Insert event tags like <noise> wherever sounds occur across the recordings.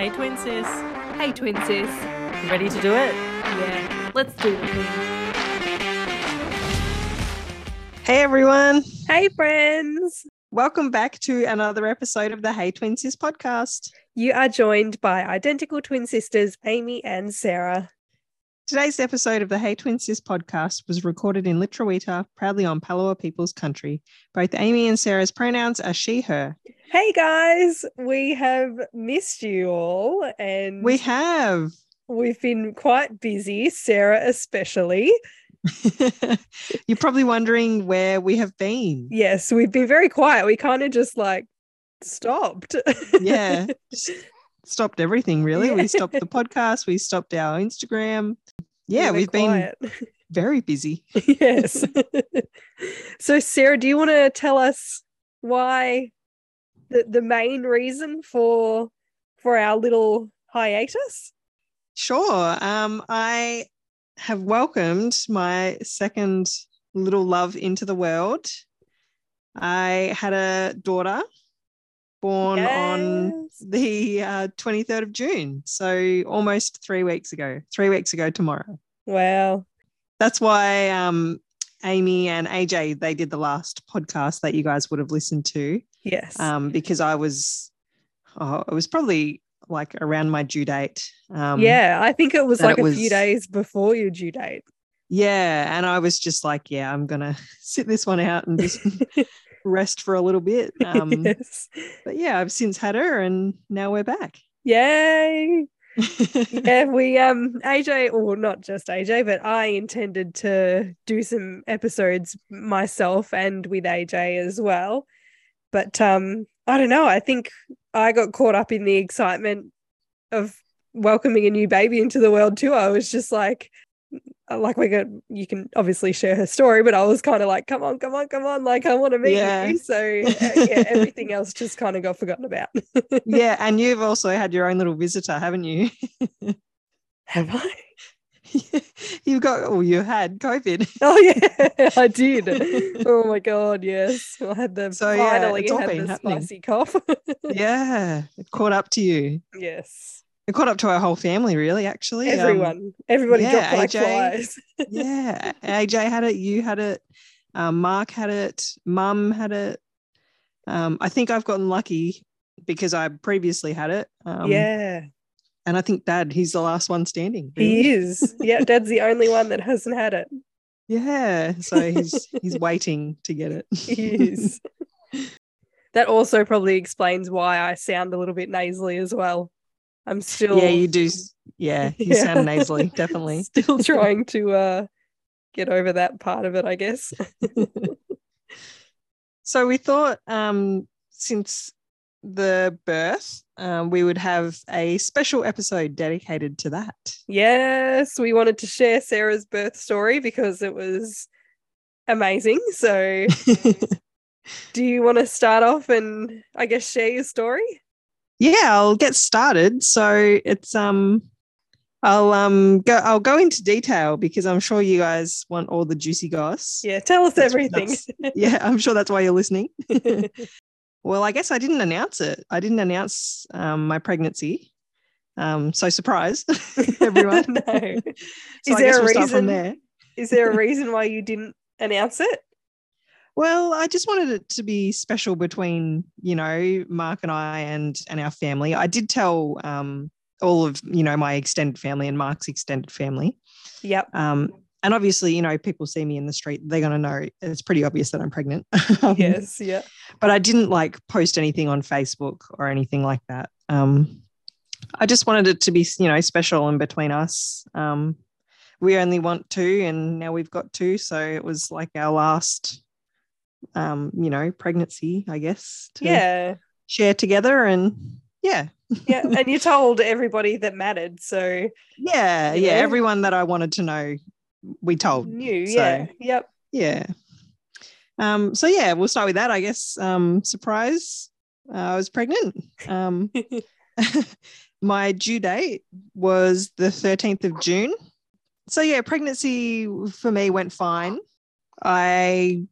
Hey, twin sis. Hey, twin sis. Ready to do it? Yeah, let's do the thing. Hey everyone, Hey, friends. welcome back to another episode of the Hey Twin Sis podcast. You are joined by identical twin sisters, Amy and Sarah. Today's episode of the Hey Twin Sis podcast was recorded in Lutruwita, proudly on Palawa People's country. Both Amy and Sarah's pronouns are she, her. Hey, guys. We have missed you all, and We have. we've been quite busy, Sarah especially. <laughs> You're probably wondering where we have been. Yes, we've been very quiet. We kind of just like stopped. Yeah. <laughs> stopped everything, really. Yeah. We stopped the podcast, we stopped our Instagram. Yeah, We we've went been <laughs> very busy. yes. so, Sarah, do you want to tell us why the the main reason for for our little hiatus? Sure. Um, I have welcomed my second little love into the world. I had a daughter born on Yes. the uh, 23rd of June. So almost three weeks ago, three weeks ago tomorrow. Wow. That's why um, Amy and AJ, they did the last podcast that you guys would have listened to Yes. um, because I was, oh, it was probably like around my due date. Um, yeah, I think it was like it a few days before your due date. Yeah. And I was just like, yeah, I'm going <laughs> to sit this one out and just <laughs> rest for a little bit. <laughs> Um, yes. But yeah, I've since had her and now we're back. Yay. Yeah, we um AJ or not just AJ, but I intended to do some episodes myself and with AJ as well. But um I don't know, I think I got caught up in the excitement of welcoming a new baby into the world too. I was just like like we got you can obviously share her story, but I was kind of like, come on, come on, come on, like I want to meet Yeah. you. So <laughs> uh, yeah, everything else just kind of got forgotten about. <laughs> yeah. And you've also had your own little visitor, haven't you? <laughs> Have I? You've got, oh, you had COVID. Oh yeah, I did. oh my god, yes. I had the So, yeah, finally all had the happening. spicy cough. yeah. It caught up to you. yes. It caught up to our whole family, really, actually. Um, Everyone. Everybody yeah, dropped like AJ. flies. yeah. AJ had it. You had it. Um, Mark had it. Mum had it. Um, I think I've gotten lucky because I previously had it. Um, yeah. And I think dad, he's the last one standing. really. He is. Yeah, <laughs> Dad's the only one that hasn't had it. Yeah. So he's <laughs> he's waiting to get it. He is. <laughs> that also probably explains why I sound a little bit nasally as well. I'm still yeah, you do. Yeah, <laughs> you Yeah. sound nasally, definitely. <laughs> still <laughs> trying to uh get over that part of it, I guess. So we thought um, since the birth, um, we would have a special episode dedicated to that. Yes, we wanted to share Sarah's birth story because it was amazing. So, do you want to start off and I guess share your story? Yeah, I'll get started. So it's um, I'll um go. I'll go into detail because I'm sure you guys want all the juicy goss. Yeah, tell us That's- everything. yeah, I'm sure that's why you're listening. <laughs> <laughs> Well, I guess I didn't announce it. I didn't announce um, my pregnancy. Um, so surprise, <laughs> everyone. no. So Is I there a we'll reason? there. Is there a reason why you didn't announce it? Well, I just wanted it to be special between, you know, Mark and I and and our family. I did tell um, all of, you know, my extended family and Mark's extended family. Yep. Um, and obviously, you know, people see me in the street, they're going to know it's pretty obvious that I'm pregnant. <laughs> Um, Yes. Yeah. But I didn't like post anything on Facebook or anything like that. Um, I just wanted it to be, you know, special in between us. Um, we only want two, and now we've got two. So it was like our last, um, you know, pregnancy, I guess, to Yeah. share together. And yeah, Yeah. and you told everybody that mattered. So yeah, yeah. know? Everyone that I wanted to know, we told. knew. So- Yeah. Yep. Yeah. Um, so yeah, we'll start with that, I guess. Um, surprise, uh, I was pregnant. Um, <laughs> my due date was the 13th of June. So yeah, pregnancy for me went fine. I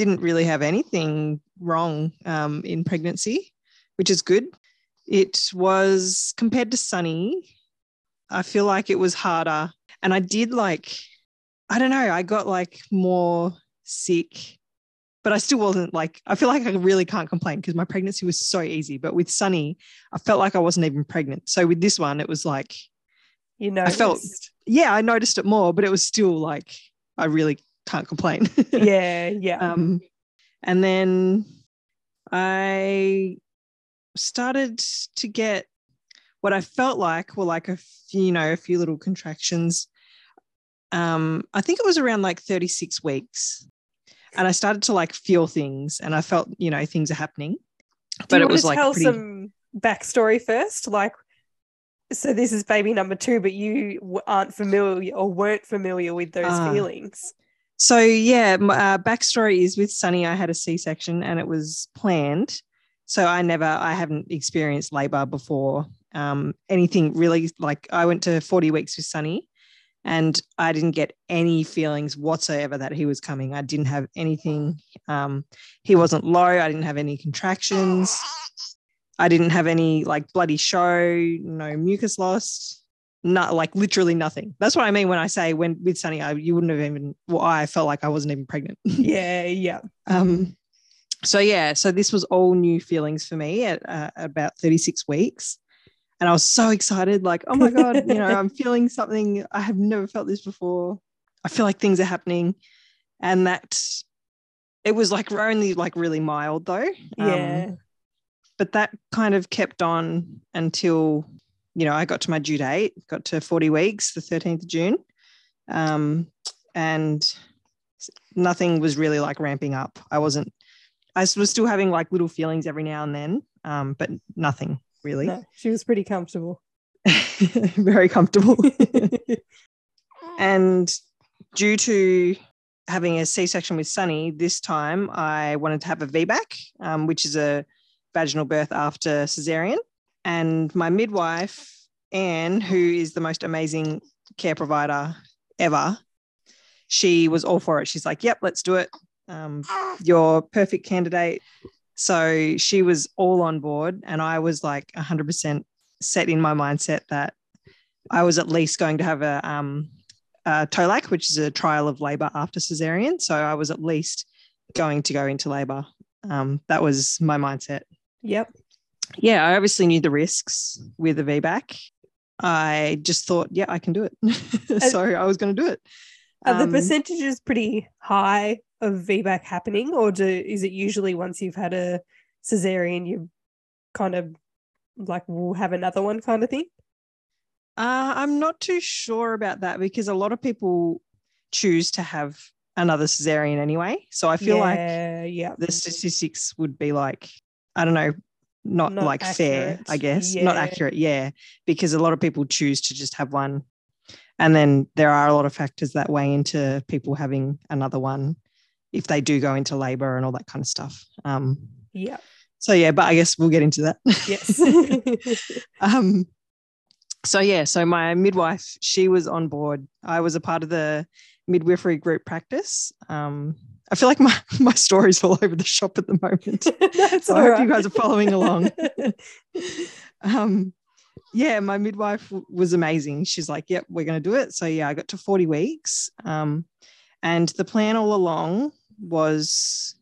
didn't really have anything wrong um, in pregnancy, which is good. it was compared to Sunny, I feel like it was harder. And I did like, I don't know, I got like more sick, but I still wasn't like, I feel like I really can't complain because my pregnancy was so easy. But with Sunny, I felt like I wasn't even pregnant. So with this one, it was like, You know, I felt, yeah, I noticed it more, but it was still like, I really can't complain. <laughs> yeah, yeah. Um, and then I started to get what I felt like were like a few, you know, a few little contractions. Um, I think it was around like 36 weeks. And I started to like feel things and I felt, you know, things are happening. Do But it want was to like tell pretty, some backstory first? Like, so this is baby number two, but you aren't familiar or weren't familiar with those Ah. feelings. So yeah, my uh, backstory is with Sunny. I had a C-section and it was planned. So I never, I haven't experienced labor before. Um, anything really like I went to 40 weeks with Sunny, and I didn't get any feelings whatsoever that he was coming. I didn't have anything. Um, he wasn't low. I didn't have any contractions. I didn't have any like bloody show. No mucus loss not like literally nothing. That's what I mean when I say when with Sunny, I, you wouldn't have even. Well, I felt like I wasn't even pregnant. <laughs> Yeah, yeah. um, so yeah, so this was all new feelings for me at uh, about 36 weeks, and I was so excited. Like, oh my god, you know, I'm <laughs> feeling something. I have never felt this before. I feel like things are happening, and that it was like only like really mild though. Um, Yeah. but that kind of kept on until you know I got to my due date, got to 40 weeks, the 13th of June, um, and nothing was really like ramping up. I wasn't. I was still having like little feelings every now and then, um, but nothing really. No, she was pretty comfortable. <laughs> Very comfortable. <laughs> and due to having a C-section with Sunny, this time I wanted to have a VBAC, um, which is a vaginal birth after cesarean. And my midwife, Anne, who is the most amazing care provider ever, she was all for it. She's like, "Yep, let's do it. Um, you're perfect candidate." So she was all on board, and I was like 100% set in my mindset that I was at least going to have a um, uh, TOLAC, which is a trial of labour after cesarean. So I was at least going to go into labour. Um, that was my mindset. Yep. Yeah, I obviously knew the risks with a VBAC. I just thought, yeah, I can do it. <laughs> so I was going to do it. Are the Um, percentages pretty high of VBAC happening, or do is it usually once you've had a cesarean, you kind of like will have another one kind of thing? Uh, I'm not too sure about that because a lot of people choose to have another cesarean anyway. So I feel like yeah, yeah. the statistics would be like, I don't know, not, Not like fair. I guess. Not accurate, yeah. Because a lot of people choose to just have one. And then there are a lot of factors that weigh into people having another one if they do go into labor and all that kind of stuff. Um, Yeah. so yeah, but I guess we'll get into that. Yes. <laughs> um, so yeah, so my midwife, she was on board. I was a part of the midwifery group practice. Um, I feel like my <laughs> my story's all over the shop at the moment. <laughs> So I hope you guys are following along. <laughs> um, yeah, my midwife w- was amazing. She's like, "Yep, we're going to do it." So yeah, I got to forty weeks, um, and the plan all along was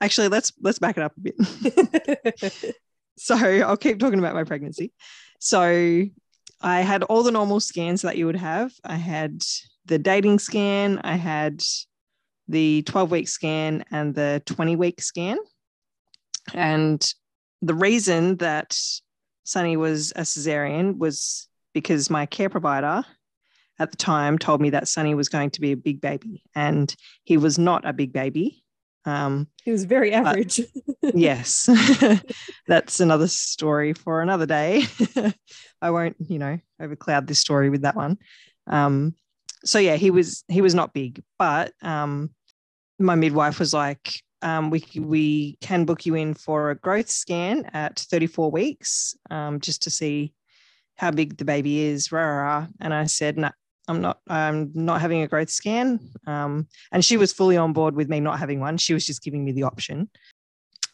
actually let's let's back it up a bit. so I'll keep talking about my pregnancy. So I had all the normal scans that you would have. I had the dating scan, I had the 12 week scan, and the 20 week scan. And the reason that Sunny was a cesarean was because my care provider at the time told me that Sunny was going to be a big baby, and he was not a big baby. Um, He was very average. <laughs> yes <laughs> that's another story for another day <laughs> i won't you know overcloud this story with that one um so yeah he was he was not big but um my midwife was like um, we we can book you in for a growth scan at 34 weeks um, just to see how big the baby is rah, rah, rah. and i said no i'm not i'm not having a growth scan um, and she was fully on board with me not having one she was just giving me the option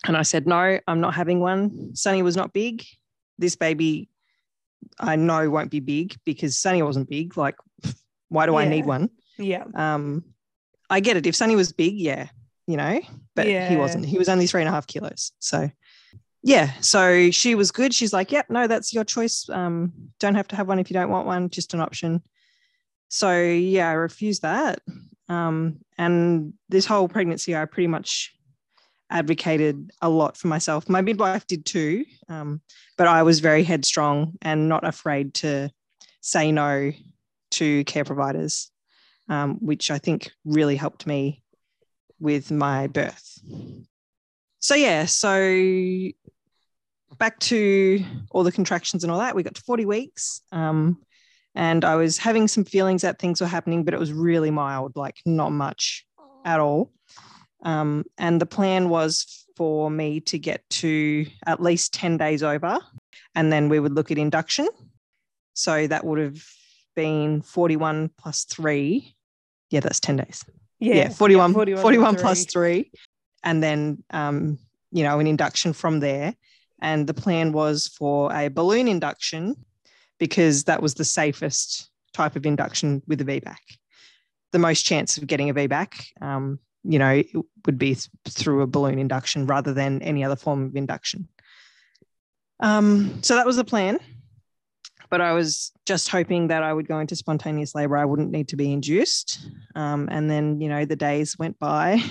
and I said, no, I'm not having one. Sunny was not big. this baby I know won't be big because Sunny wasn't big. Like, why do I need one? Yeah. Um, I get it. If Sunny was big, yeah, you know, but Yeah. he wasn't. He was only three and a half kilos. So, yeah. So she was good. She's like, yep, no, that's your choice. Um, don't have to have one if you don't want one, just an option. So, yeah, I refused that. Um, and this whole pregnancy, I pretty much advocated a lot for myself. My midwife did too, um, but I was very headstrong and not afraid to say no to care providers um, which I think really helped me with my birth. So, yeah, so back to all the contractions and all that, we got to 40 weeks. Um, and I was having some feelings that things were happening, but it was really mild, like not much at all. Um, and the plan was for me to get to at least 10 days over, and then we would look at induction. So that would have been 41 plus three. Yeah, that's 10 days. Yeah, 41, 41, plus three. And then, um, you know, an induction from there. And the plan was for a balloon induction because that was the safest type of induction with a VBAC. The most chance of getting a VBAC, um, you know, it would be th- through a balloon induction rather than any other form of induction. Um, so that was the plan but I was just hoping that I would go into spontaneous labor. I wouldn't need to be induced. Um, and then, you know, the days went by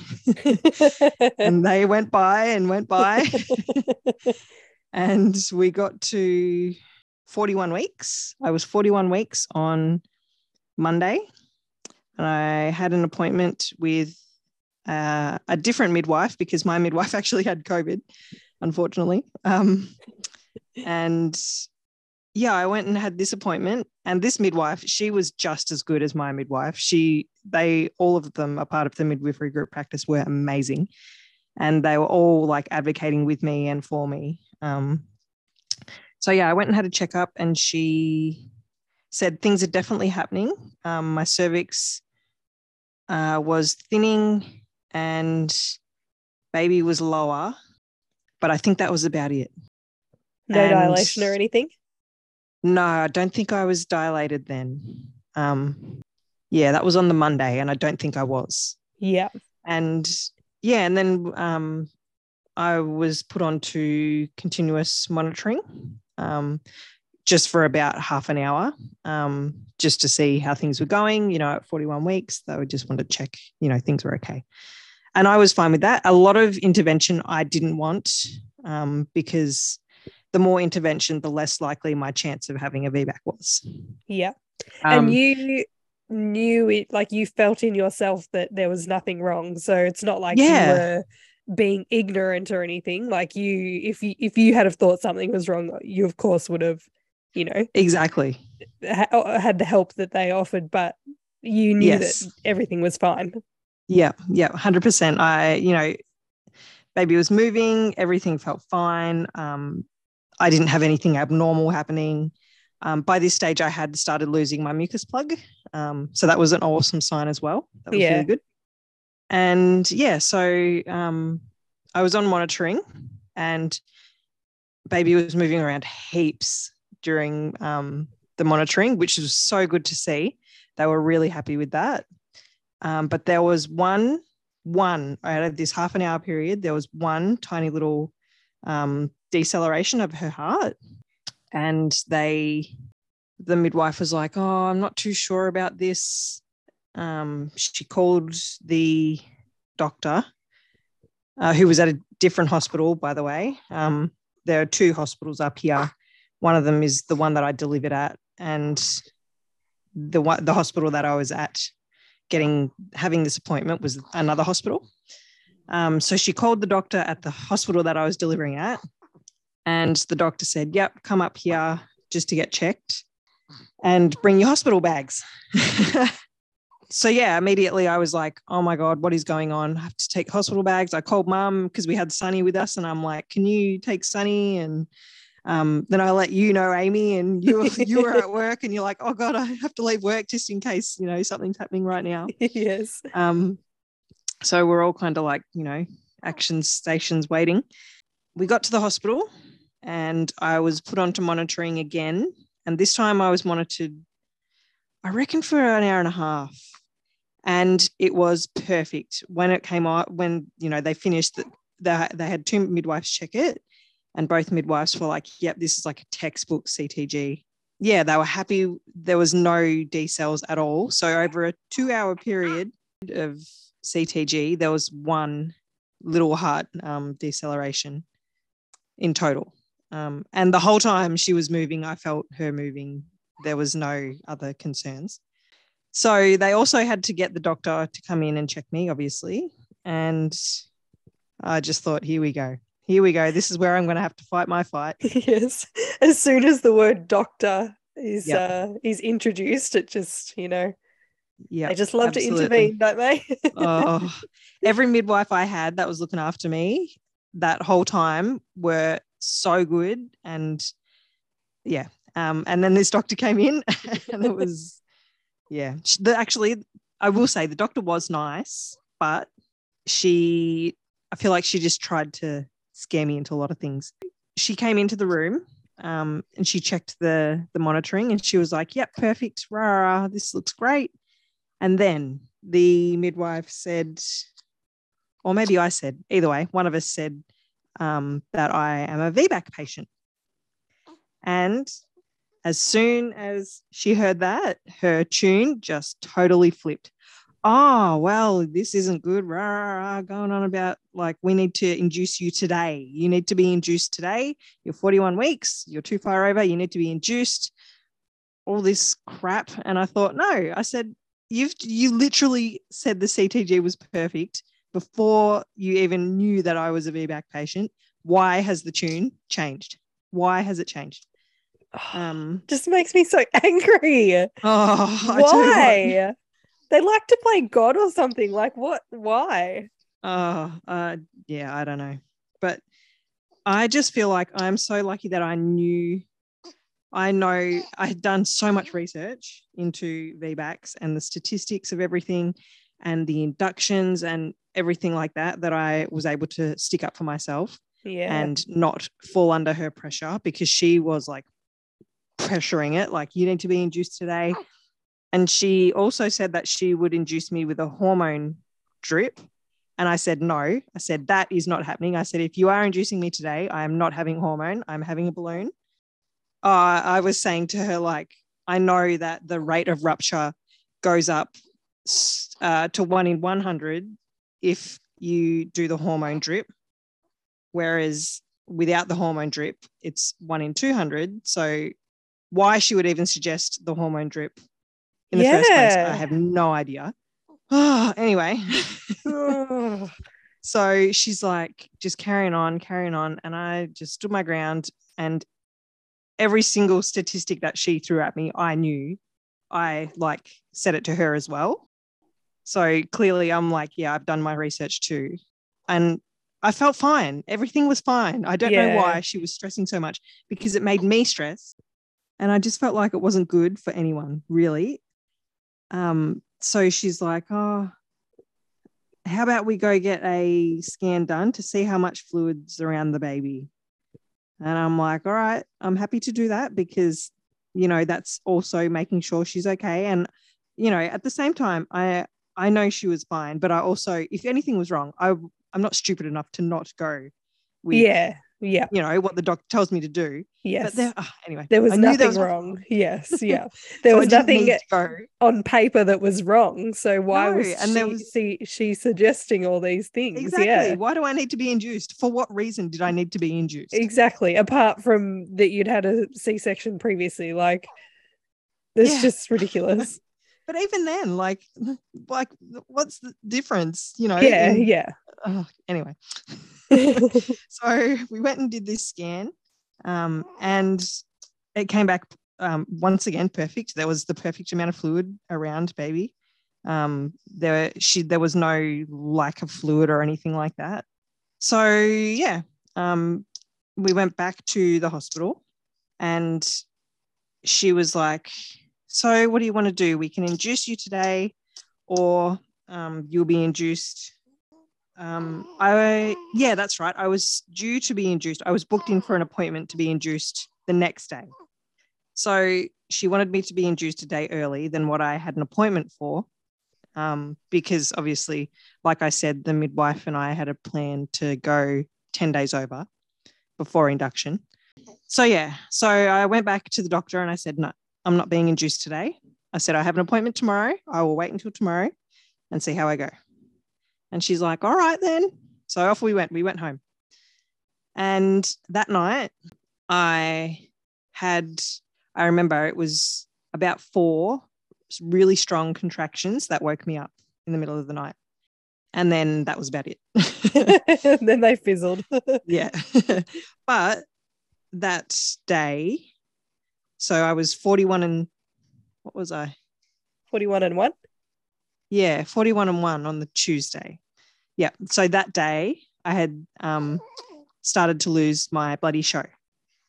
<laughs> and they went by and went by. <laughs> and we got to 41 weeks. I was 41 weeks on Monday. And I had an appointment with uh, a different midwife because my midwife <laughs> actually had COVID, unfortunately. Um, and yeah, I went and had this appointment, and this midwife, she was just as good as my midwife. She, they, all of them, are part of the midwifery group practice, were amazing, and they were all like advocating with me and for me. Um, so yeah, I went and had a checkup, and she said things are definitely happening. Um, my cervix uh, was thinning, and baby was lower, but I think that was about it. no And- dilation or anything. No, I don't think I was dilated then. Um, yeah, that was on the Monday, and I don't think I was. Yeah. And yeah, and then um, I was put on to continuous monitoring um, just for about half an hour, um, just to see how things were going. You know, at 41 weeks, they would just want to check, you know, things were okay. And I was fine with that. A lot of intervention I didn't want um, because the more intervention, the less likely my chance of having a VBAC was. Yeah. Um, and you knew it like you felt in yourself that there was nothing wrong. So it's not like Yeah. you were being ignorant or anything. Like you if you if you had have thought something was wrong, you of course would have, you know, exactly. ha- had the help that they offered, but you knew Yes. that everything was fine. Yeah, yeah, hundred percent. I, you know, baby was moving, everything felt fine. Um, I didn't have anything abnormal happening. Um, by this stage, I had started losing my mucus plug, um, so that was an awesome sign as well. That was Yeah. really good. And yeah, so um, I was on monitoring, and baby was moving around heaps during um, the monitoring, which was so good to see. They were really happy with that. Um, but there was one, one out of this half an hour period, there was one tiny little um, deceleration of her heart. And they, the midwife was like, Oh, I'm not too sure about this. Um, she called the doctor, uh, who was at a different hospital, by the way. Um, there are two hospitals up here. One of them is the one that I delivered at, and the the hospital that I was at getting having this appointment was another hospital. Um, so she called the doctor at the hospital that I was delivering at, and the doctor said, "Yep, come up here just to get checked, and bring your hospital bags." <laughs> so yeah, immediately I was like, "Oh my god, what is going on? I have to take hospital bags." I called mum because we had Sunny with us, and I'm like, "Can you take Sunny?" And um, then I let you know, Amy, and you <laughs> you were at work, and you're like, "Oh God, I have to leave work just in case you know something's happening right now." <laughs> yes. Um, so we're all kind of like you know action stations waiting. We got to the hospital, and I was put onto monitoring again. And this time I was monitored, I reckon, for an hour and a half. And it was perfect when it came out, when, you know, they finished, the, they, they had two midwives check it. And both midwives were like, yep, this is like a textbook CTG. Yeah, they were happy. There was no decels at all. So over a two hour period of CTG, there was one little heart um, deceleration in total. Um, and the whole time she was moving, I felt her moving. There was no other concerns. So they also had to get the doctor to come in and check me, obviously. And I just thought, here we go. Here we go. This is where I'm going to have to fight my fight. <laughs> yes. As soon as the word doctor is yep. uh, is introduced, it just, you know, yeah, they just love absolutely. to intervene, don't they? oh, <laughs> every midwife I had that was looking after me that whole time were so good. And yeah um, and then this doctor came in <laughs> and it was yeah. The, actually i will say the doctor was nice but she i feel like she just tried to scare me into a lot of things. She came into the room um, and she checked the the monitoring and she was like yep perfect rah, rah, this looks great. And then the midwife said or maybe i said either way one of us said um, that I am a VBAC patient. And as soon as she heard that, her tune just totally flipped. Oh, well, this isn't good. Rah, rah, rah, going on about like, we need to induce you today. You need to be induced today. You're 41 weeks. You're too far over. You need to be induced. All this crap. And I thought, no, I said, you've, you literally said the CTG was perfect before you even knew that I was a VBAC patient, why has the tune changed? Why has it changed? <sighs> Um, just makes me so angry. <laughs> Oh, why? They like to play God or something. Like what? Why? Oh, uh, yeah, I don't know. But I just feel like I'm so lucky that I knew. I know I had done so much research into VBACs and the statistics of everything and the inductions and everything like that that I was able to stick up for myself yeah. and not fall under her pressure because she was like pressuring it like you need to be induced today. And she also said that she would induce me with a hormone drip. And I said no. I said that is not happening. I said if you are inducing me today I am not having hormone. I'm having a balloon. Uh, I was saying to her like I know that the rate of rupture goes up uh, to one in 100 if you do the hormone drip, whereas without the hormone drip, it's one in 200. So, why she would even suggest the hormone drip in the yeah. first place, I have no idea. Oh, anyway. <laughs> so she's like just carrying on, carrying on. And I just stood my ground. And every single statistic that she threw at me, I knew. I like said it to her as well. So clearly, I'm like, yeah, I've done my research too. And I felt fine. Everything was fine. I don't yeah. know why she was stressing so much because it made me stress. And I just felt like it wasn't good for anyone, really. Um, so she's like, oh, how about we go get a scan done to see how much fluid's around the baby? And I'm like, all right, I'm happy to do that because, you know, that's also making sure she's okay. And, you know, at the same time, I I know she was fine, but I also, if anything was wrong, I I'm not stupid enough to not go. With, yeah, yeah. You know what the doctor tells me to do. Yes. But there, oh, anyway, there was nothing <laughs> there was wrong. Yes, yeah. There so was nothing on paper that was wrong. So why no, was and she, there was she, she suggesting all these things? Exactly. Yeah. Why do I need to be induced? For what reason did I need to be induced? Exactly. Apart from that, you'd had a C-section previously, like. It's yeah. just ridiculous but even then, like, <laughs> like, what's the difference? You know? Yeah, in, yeah. Anyway, <laughs> <laughs> so we went and did this scan, um, and it came back um, once again perfect. There was the perfect amount of fluid around baby. Um, there, she, there was no lack of fluid or anything like that. So yeah, um, we went back to the hospital, and she was like, so, what do you want to do? We can induce you today, or um, you'll be induced um, I yeah, that's right. I was due to be induced. I was booked in for an appointment to be induced the next day. So she wanted me to be induced a day early than what I had an appointment for, um, because obviously, like I said, the midwife and I had a plan to go ten days over before induction. So yeah, so I went back to the doctor and I said, no, I'm not being induced today. I said I have an appointment tomorrow. I will wait until tomorrow and see how I go. And she's like, all right then. So off we went. We went home. And that night, I had, I remember it was about four really strong contractions that woke me up in the middle of the night. And then that was about it. <laughs> then they fizzled. <laughs> yeah. <laughs> but that day, so I was 41 and what was I? 41 and 1? Yeah, 41 and 1 on the Tuesday. Yeah. So that day I had um, started to lose my bloody show,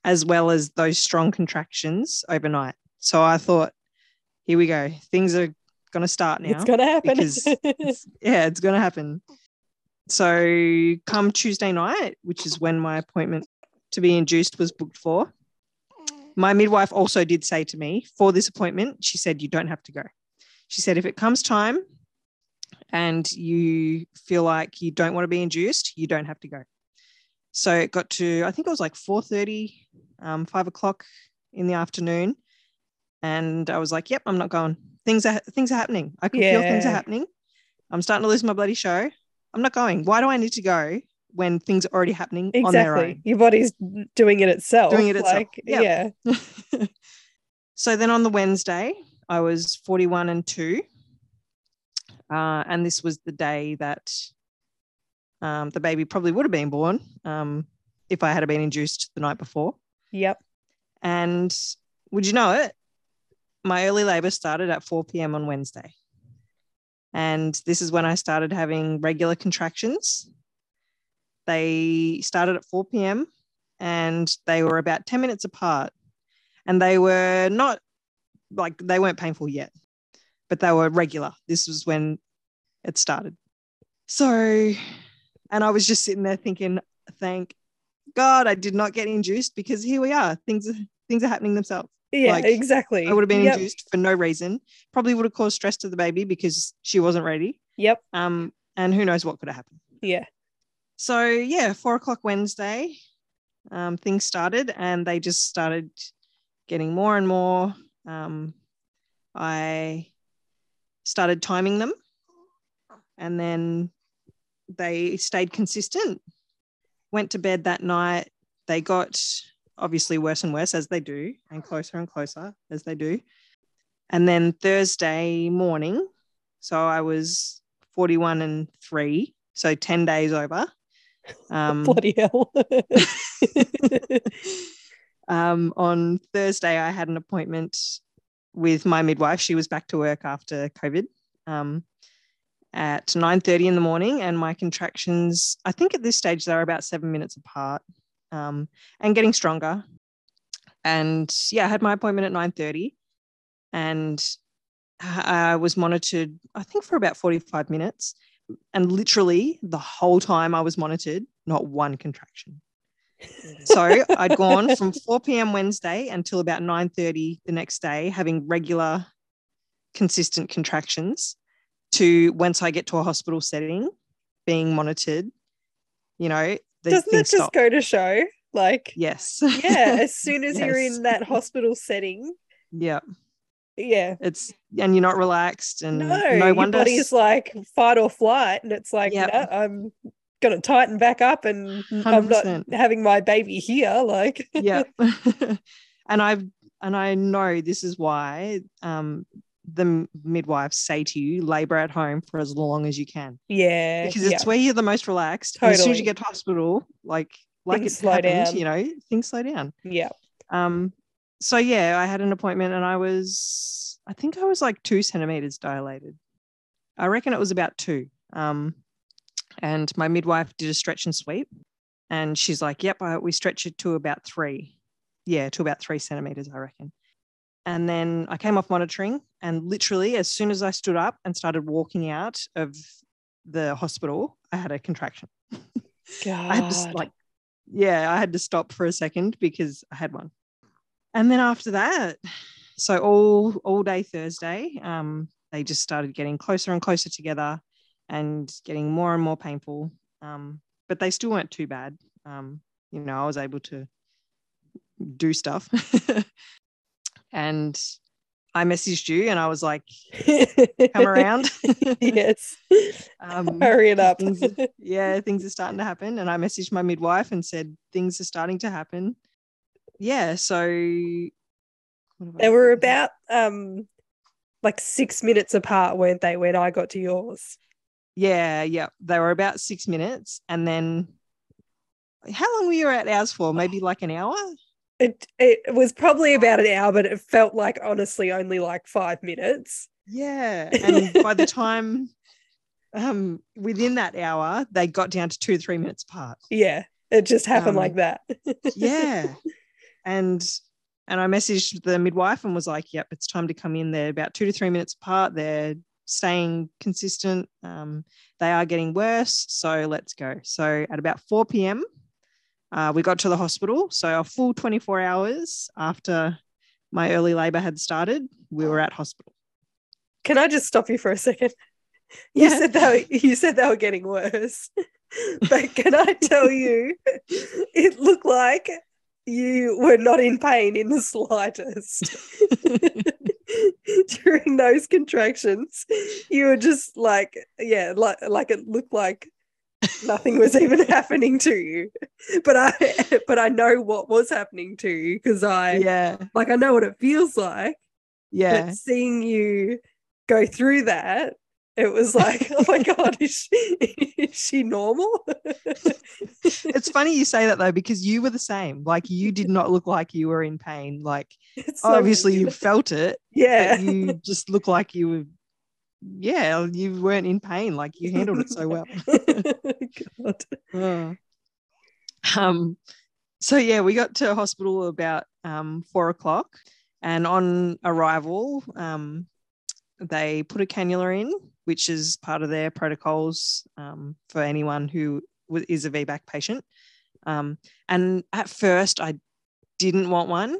as well as those strong contractions overnight. So I thought, here we go. Things are going to start now. It's going to happen. it's, yeah, it's going to happen. So come Tuesday night, which is when my appointment to be induced was booked for. My midwife also did say to me for this appointment, she said, you don't have to go. She said, if it comes time and you feel like you don't want to be induced, you don't have to go. So it got to, I think it was like 4.30, um, 5 o'clock in the afternoon. And I was like, yep, I'm not going. Things are things are happening. I can feel things are happening. I'm starting to lose my bloody show. I'm not going. Why do I need to go when things are already happening on their exactly. own? Your body's doing it itself. Doing it itself. Like, Yep. yeah. <laughs> so then on the Wednesday, I was 41 and 2. Uh, and this was the day that um, the baby probably would have been born um, if I had been induced the night before. Yep. And would you know it? My early labor started at 4 p.m. on Wednesday. And this is when I started having regular contractions. They started at 4 p.m. and they were about 10 minutes apart. And they were not like they weren't painful yet, but they were regular. This was when it started. So, and I was just sitting there thinking, thank God I did not get induced because here we are. Things things are happening themselves. Yeah, Like, exactly. I would have been Yep. induced for no reason. Probably would have caused stress to the baby because she wasn't ready. Yep. Um, and who knows what could have happened. Yeah. So yeah, four o'clock Wednesday, um, things started and they just started getting more and more. Um, I started timing them, and then they stayed consistent. Went to bed that night. They got obviously worse and worse as they do, and closer and closer as they do. And then Thursday morning, so I was 41 and three, so 10 days over. <laughs> Um, Bloody hell. <laughs> um, on Thursday, I had an appointment with my midwife. She was back to work after COVID um, at 9.30 in the morning. And my contractions, I think at this stage, they were about seven minutes apart um, and getting stronger. And yeah, I had my appointment at 9.30 and I was monitored, I think, for about 45 minutes. And literally the whole time I was monitored, not one contraction. So I'd gone from <laughs> 4 p.m. Wednesday until about 9:30 the next day, having regular, consistent contractions, to once I get to a hospital setting, being monitored. You know, Doesn't that just stopped. go to show? Like, Yes. yeah, as <laughs> soon as you're in that hospital setting, yeah, yeah. it's and you're not relaxed, and No, no, your wonder. body's like fight or flight, and it's like, Yep. no, I'm gonna tighten back up, and I'm not having my baby here. Like, yeah <laughs> <laughs> and i've and i know this is why um the midwives say to you labor at home for as long as you can yeah, because yeah, it's where you're the most relaxed and as soon as you get to hospital like like Things it slow happened down. you know things slow down yeah. um so yeah i had an appointment and i was i think i was like two centimeters dilated i reckon it was about two um and my midwife did a stretch and sweep and she's like yep I, we stretch it to about three yeah to about three centimeters i reckon and then i came off monitoring and literally as soon as i stood up and started walking out of the hospital, I had a contraction. God. <laughs> I had to like, yeah, I had to stop for a second because I had one. And then after that, so all all day Thursday, um, they just started getting closer and closer together and getting more and more painful. Um, but they still weren't too bad. Um, you know, I was able to do stuff. <laughs> and I messaged you and I was like, come around. <laughs> yes. <laughs> um, Hurry it up. things- yeah, things are starting to happen. And I messaged my midwife and said, things are starting to happen. Yeah. So what have I they were about um like six minutes apart, weren't they, when I got to yours? Yeah, yeah. They were about six minutes. And then how long were you at ours for? Maybe like an hour? It it was probably about an hour, but it felt like honestly only like five minutes. Yeah. <laughs> And by the time um within that hour, they got down to two to three minutes apart. Yeah. It just happened Um, like that. <laughs> Yeah. And and I messaged the midwife and was like, yep, it's time to come in. They're about two to three minutes apart. They're staying consistent. Um, they are getting worse. So let's go. So at about 4 p.m., uh, we got to the hospital. So a full 24 hours after my early labor had started, we were at hospital. Can I just stop you for a second? You Yeah. said were, you said they were getting worse, <laughs> but can I tell you, it looked like you were not in pain in the slightest <laughs> during those contractions. You were just like, yeah, like like it looked like nothing was even <laughs> happening to you. But I <laughs> but I know what was happening to you because I yeah. like I know what it feels like Yeah. but seeing you go through that it was like <laughs> oh my god is she, is she normal It's funny you say that though, because you were the same. Like you did not look like you were in pain. Like <laughs> so obviously you felt it, <laughs> yeah you just look like you were yeah you weren't in pain like you handled it so well god. Oh. um so yeah we got to hospital about um four o'clock and on arrival um they put a cannula in which is part of their protocols um, for anyone who is a VBAC patient um, and at first i didn't want one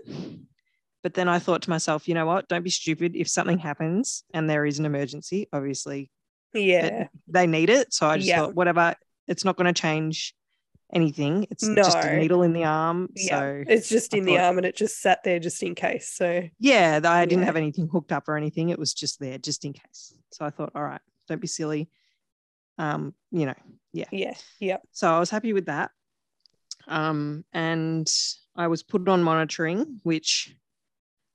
but then I thought to myself, you know what? Don't be stupid. If something happens and there is an emergency, obviously yeah they need it. So I just Yeah. thought, whatever, it's not going to change anything. It's just a needle in the arm. yeah So it's just I in the arm and it just sat there just in case so yeah, I didn't Yeah. have anything hooked up or anything. It was just there just in case. So I thought, all right, don't be silly. Um, you know, yeah yeah so I was happy with that. Um, and I was put on monitoring, which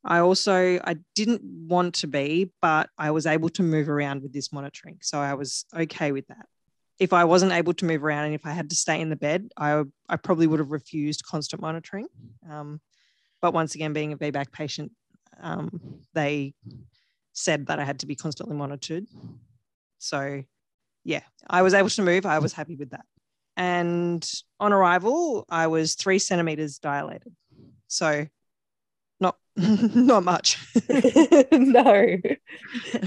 I also I didn't want to be, but I was able to move around with this monitoring, so I was okay with that. If I wasn't able to move around and if I had to stay in the bed, I I probably would have refused constant monitoring. Um, but once again, being a VBAC patient, um, they said that I had to be constantly monitored. So, yeah, I was able to move. I was happy with that. And on arrival, I was three centimeters dilated. So, not <laughs> not much. <laughs> no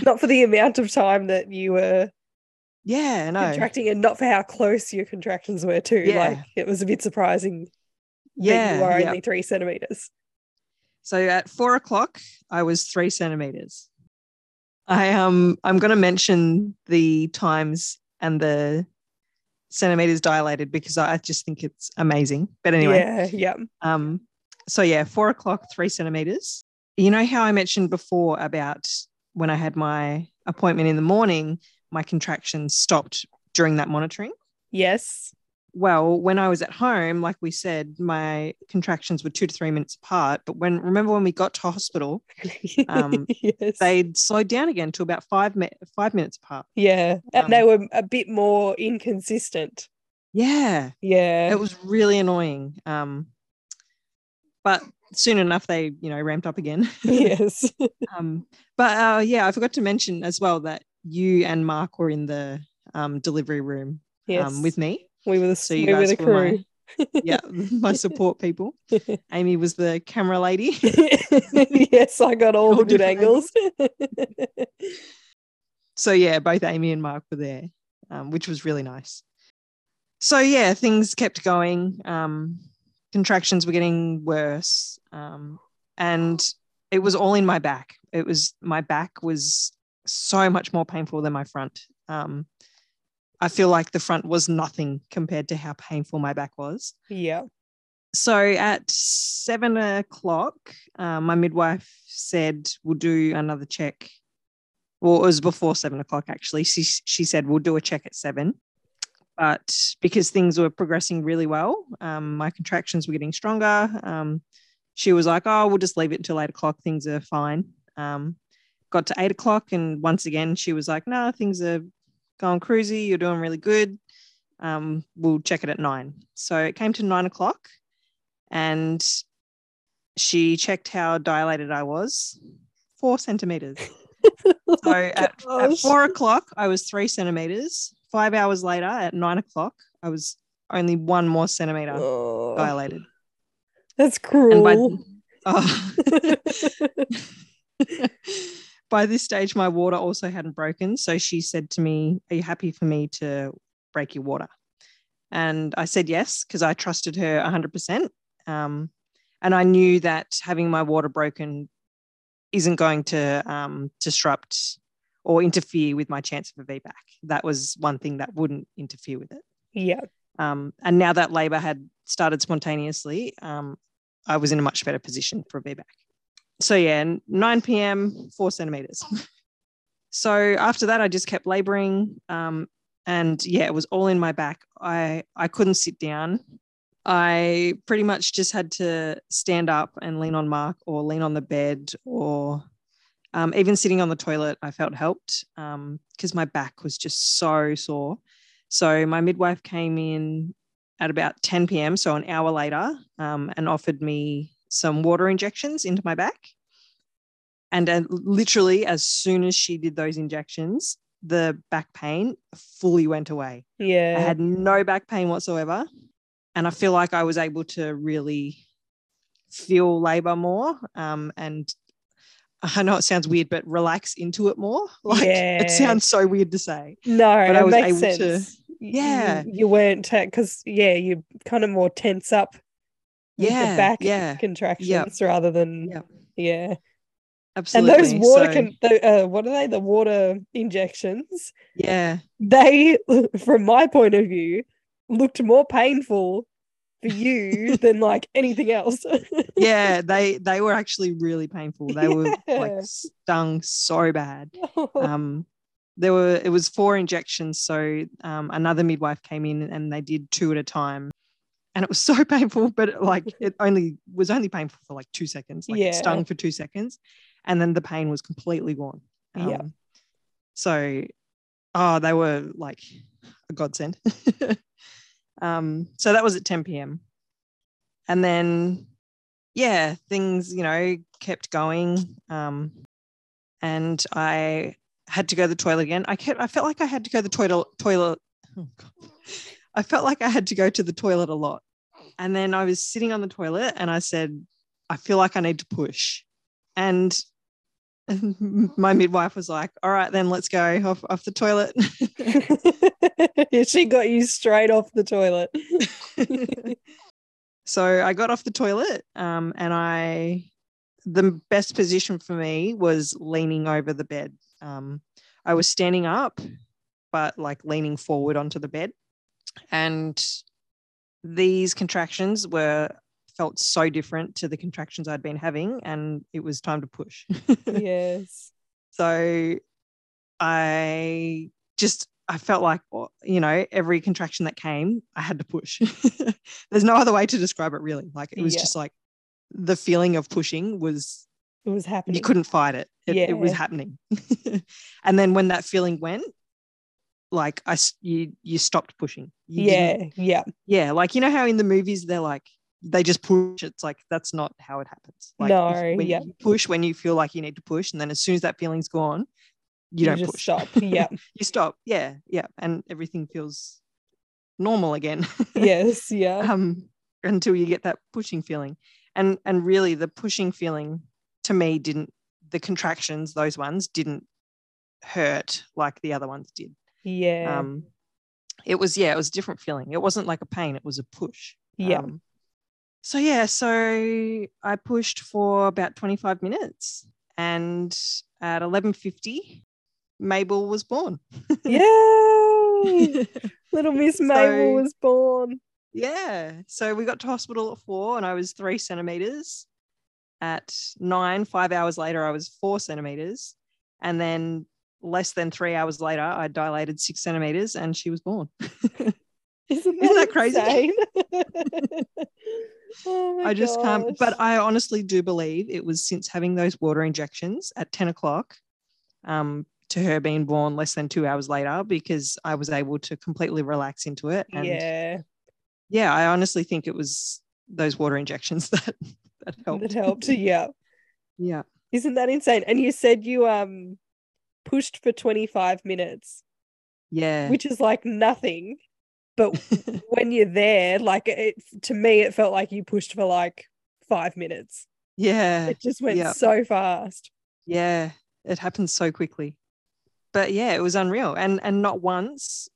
not for the amount of time that you were yeah, no. contracting and not for how close your contractions were too Yeah. like it was a bit surprising Yeah, you are yeah. only three centimeters So at four o'clock, I was three centimeters. I um I'm gonna mention the times and the centimeters dilated because I just think it's amazing. But anyway, yeah yeah um, so yeah, four o'clock, three centimeters. You know how I mentioned before about when I had my appointment in the morning, my contractions stopped during that monitoring. yes Well, when I was at home, like we said, my contractions were two to three minutes apart. But when remember when we got to hospital, Um, <laughs> yes they'd slowed down again to about five mi- five minutes apart. yeah and um, they were a bit more inconsistent Yeah, yeah it was really annoying. Um, but soon enough, they you know ramped up again. <laughs> yes <laughs> um, but uh, yeah, I forgot to mention as well that you and Mark were in the um, delivery room yes um, with me. We were the, So we were the were crew my- <laughs> Yeah, my <laughs> support people. <laughs> Amy was the camera lady. yes i got all All the good angles so yeah, both Amy and Mark were there. um, which was really nice. So yeah, things kept going. Um, contractions were getting worse, um, and it was all in my back. It was my back was so much more painful than my front. Um, I feel like the front was nothing compared to how painful my back was. Yeah. So at seven o'clock, uh, my midwife said, We'll do another check. Well, it was before seven o'clock, actually. She, she said, We'll do a check at seven. But because things were progressing really well, um, my contractions were getting stronger. Um, she was like, Oh, we'll just leave it until eight o'clock. Things are fine. Um, got to eight o'clock, and once again, she was like, No, things are going cruisy. You're doing really good. Um, we'll check it at nine. So it came to nine o'clock and she checked how dilated I was four centimeters. <laughs> so at, at, four o'clock, I was three centimeters. Five hours later, at nine o'clock, I was only one more centimeter oh, dilated. That's cruel. By, <laughs> oh. <laughs> by this stage, my water also hadn't broken. So she said to me, Are you happy for me to break your water? And I said yes, because I trusted her 100%. Um, and I knew that having my water broken isn't going to um, disrupt or interfere with my chance of a VBAC. That was one thing that wouldn't interfere with it. Yeah. Um, and now that labor had started spontaneously, um, I was in a much better position for a VBAC. So yeah, 9 p.m., four centimeters. so after that, I just kept laboring. Um, and yeah, it was all in my back. I I couldn't sit down. I pretty much just had to stand up and lean on Mark or lean on the bed or um, even sitting on the toilet, I felt helped because um, my back was just so sore. So my midwife came in at about 10 p.m., so an hour later, um, and offered me some water injections into my back. And uh, literally, as soon as she did those injections, the back pain fully went away. Yeah. I had no back pain whatsoever and I feel like I was able to really feel labor more um, and <laughs> I know it sounds weird, but relax into it more. <laughs> Like yeah. it sounds so weird to say. No, but I was able sense. to. Yeah, you, you weren't because yeah, you kind of more tense up. Yeah, the back yeah. contractions yep. rather than yep. yeah. Absolutely. And those water, so, con- the, uh, what are they? The water injections. Yeah. They, <laughs> from my point of view, looked more painful for you <laughs> than like anything else. yeah, <laughs> they they were actually really painful. They yeah. were like stung so bad. Um there were it was four injections so um, another midwife came in and they did two at a time and it was <laughs> so painful but like it only was only painful for like two seconds like yeah. it stung for two seconds and then the pain was completely gone um, yeah so oh they were like a godsend <laughs> um, so that was at 10 p.m. And then, yeah, things, you know, kept going. Um, and I had to go to the toilet again. I kept, I felt like I had to go to the toilet, toilet. Oh I felt like I had to go to the toilet a lot. And then I was sitting on the toilet and I said, I feel like I need to push. And <laughs> my midwife was like, all right, then let's go off, off the toilet. <laughs> she got you straight off the toilet. <laughs> so I got off the toilet um, and I, the best position for me was leaning over the bed. Um, I was standing up, but like leaning forward onto the bed. And these contractions were felt so different to the contractions I'd been having, and it was time to push. <laughs> yes. So I just I felt like oh, you know every contraction that came, I had to push. <laughs> There's no other way to describe it really. Like it was yeah. just like the feeling of pushing was it was happening. You couldn't fight it. It, yeah. it was happening. <laughs> and then when that feeling went, like I you you stopped pushing. You yeah, yeah, yeah. Like you know how in the movies they're like they just push. It's like that's not how it happens. Like no, if, yeah. push when you feel like you need to push, and then as soon as that feeling's gone, you, you don't push. Stop. <laughs> Yeah. you stop. Yeah, yeah, and everything feels normal again. <laughs> yes. Yeah. um, until you get that pushing feeling, and and really the pushing feeling to me didn't the contractions those ones didn't hurt like the other ones did. Yeah. Um, it was yeah, it was a different feeling. It wasn't like a pain, it was a push. Yeah. Um, so yeah, so I pushed for about 25 minutes and at 11:50 Mabel was born. <laughs> Yay! <laughs> Little Miss So- Mabel was born. Yeah. So we got to hospital at four and I was three centimeters. At nine, five hours later, I was four centimeters. And then less than three hours later, I dilated six centimeters and she was born. <laughs> Isn't that, Isn't that crazy? <laughs> <laughs> oh I just can't, but I honestly do believe it was since having those water injections at 10 o'clock um, to her being born less than two hours later because I was able to completely relax into it. And yeah, yeah, I honestly think it was those water injections that, that helped. that helped. Yeah. Yeah. Isn't that insane? And you said you um pushed for 25 minutes, Yeah. which is like nothing. But <laughs> when you're there, like it to me, it felt like you pushed for like five minutes. yeah. It just went yeah. so fast. Yeah. It happened so quickly. But yeah, it was unreal. And and not once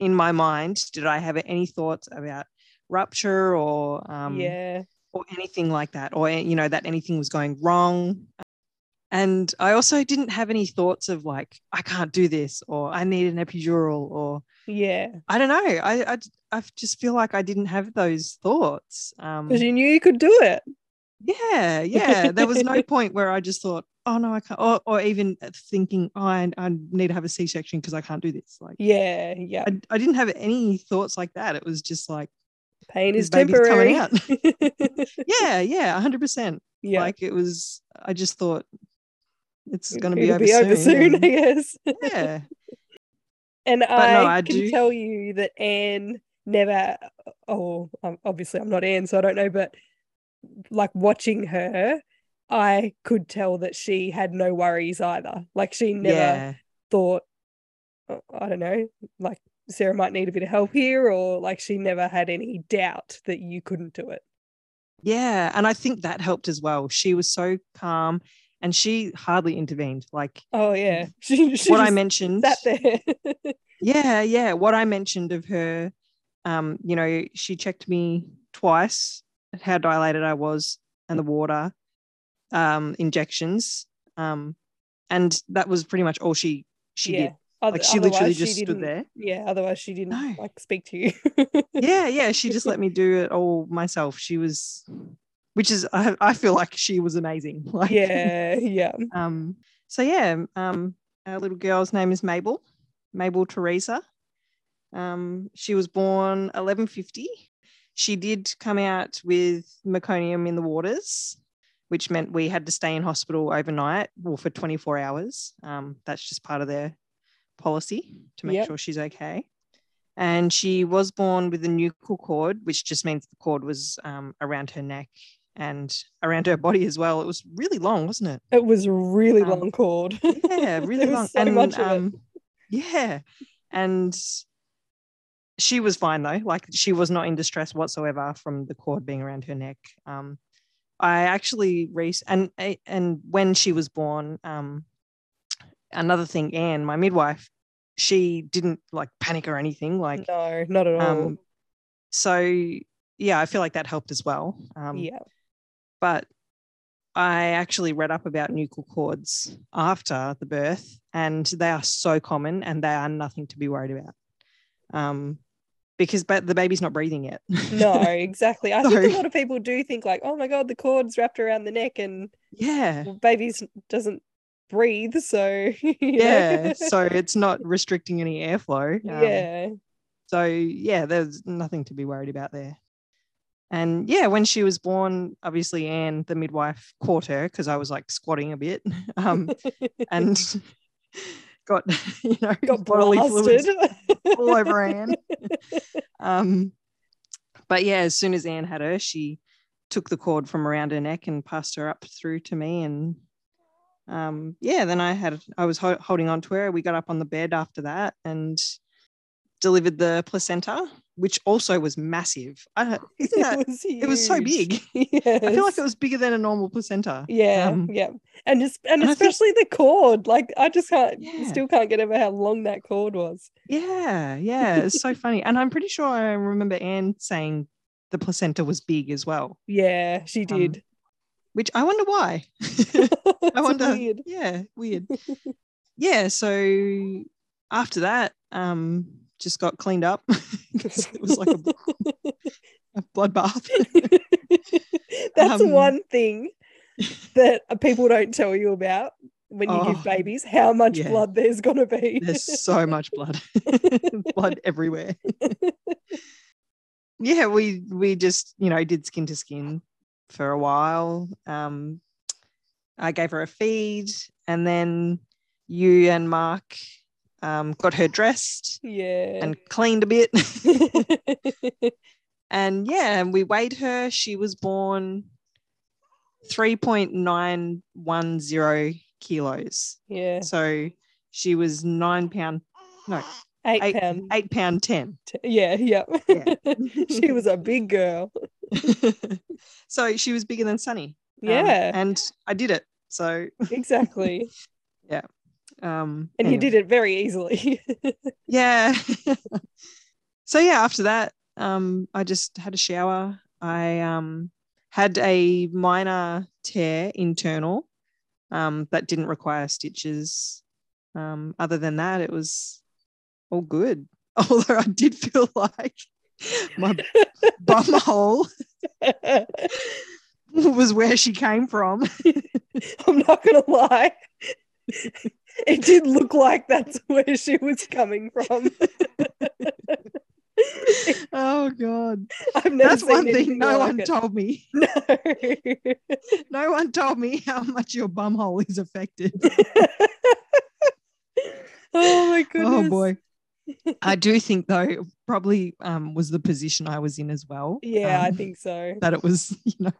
in my mind did I have any thoughts about rupture or um yeah. or anything like that, or you know, that anything was going wrong. And I also didn't have any thoughts of like, I can't do this, or I need an epidural, or Yeah. I don't know. I I, I just feel like I didn't have those thoughts. Um, Because you knew you could do it. yeah, yeah. There was no <laughs> point where I just thought, oh no, I can't, or, or even thinking, oh, I, I need to have a C section because I can't do this. Like, Yeah. Yeah. I, I didn't have any thoughts like that. It was just like, Pain is temporary. coming out. <laughs> yeah, yeah, hundred percent. yeah. Like it was, I just thought it's going to be, over, be over soon, and- I guess. yeah, <laughs> And no, I, I can do- tell you that Anne never, oh, um, obviously I'm not Anne, so I don't know, but like watching her, I could tell that she had no worries either. Like she never yeah, thought, uh, I don't know, like Sarah might need a bit of help here, or like she never had any doubt that you couldn't do it. yeah. And I think that helped as well. She was so calm, and she hardly intervened. Like Oh, yeah. <laughs> She, she what I mentioned, sat there. <laughs> yeah, yeah. What I mentioned of her, um, you know, she checked me twice at how dilated I was and the water, um, injections, um, and that was pretty much all she she yeah. did. Like she literally otherwise she just stood there. Yeah, otherwise she didn't No. like speak to you. yeah yeah she just let me <laughs> do it all myself she was which is i, I feel like she was amazing <laughs> like yeah, yeah. um so yeah um our little girl's name is mabel mabel teresa. Um she was born 1150 she did come out with meconium in the waters which meant we had to stay in hospital overnight or for 24 hours. Um that's just part of their policy to make Yep. sure she's okay. And she was born with a nuchal cord, which just means the cord was um, around her neck and around her body as well. It was really long, wasn't it? It was really Um, long cord. <laughs> Yeah, really long. so and much um, yeah, and she was fine though. Like she was not in distress whatsoever from the cord being around her neck. Um, I actually re- and and when she was born, um, another thing, Anne, my midwife, she didn't like panic or anything. Like no, not at all. um, so yeah, I feel like that helped as well. Um, yeah. But I actually read up about nuchal cords after the birth, and they are so common, and they are nothing to be worried about. Um, because but the baby's not breathing yet. <laughs> No, exactly. I think a lot of people do think like, oh my god, the cord's wrapped around the neck and yeah. well, baby's doesn't breathe, so. <laughs> Yeah. <laughs> so it's not restricting any airflow. Um, yeah. So yeah, there's nothing to be worried about there. And yeah, when she was born, obviously Anne, the midwife, caught her because I was like squatting a bit, <laughs> um, and <laughs> got <laughs> you know got bodily fluids all over Anne. Um, but yeah, as soon as Anne had her, she took the cord from around her neck and passed her up through to me. And um, yeah, then I had I was ho- holding on to her. We got up on the bed after that and delivered the placenta, which also was massive. I, <laughs> isn't that, it was it was so big. Yes. <laughs> I feel like it was bigger than a normal placenta. Yeah, Um, yeah, and just and and I think- especially the cord. Like I just can't, Yeah. still can't get over how long that cord was. Yeah, yeah, it's so funny. And I'm pretty sure I remember Anne saying the placenta was big as well, Yeah, she Um, did. which I wonder why. <laughs> I wonder. weird. Yeah, weird. yeah, so after that, um, just got cleaned up. <laughs> 'Cause it was like a, <laughs> a bloodbath. <laughs> That's Um, one thing that people don't tell you about when you Oh, give babies. How much yeah. blood there's gonna be. There's so much blood, blood everywhere. yeah, we we just you know did skin to skin for a while. Um, I gave her a feed, and then you and Mark um, got her dressed yeah. and cleaned a bit. <laughs> and yeah, and we weighed her. She was born 3.910 kilos. yeah. So she was nine pound, no, Eight, eight, pound. eight pound 10. t- yeah, yeah. Yeah. <laughs> she was a big girl. <laughs> so she was bigger than Sunny. Um, Yeah, and I did it. So, exactly. Um, And you did it very easily. <laughs> Yeah. <laughs> so yeah, after that, um, I just had a shower. I um had a minor tear internal um that didn't require stitches. Um, other than that, it was all good. <laughs> Although I did feel like my bum hole was where she came from. I'm not gonna lie. <laughs> It did look like that's <laughs> where she was coming from. <laughs> oh god. I've never That's one thing no like one it. told me. No. No one told me how much your bum hole is affected. oh my goodness. Oh boy. I do think though probably um was the position I was in as well. Yeah, I um, think so. that it was, you know.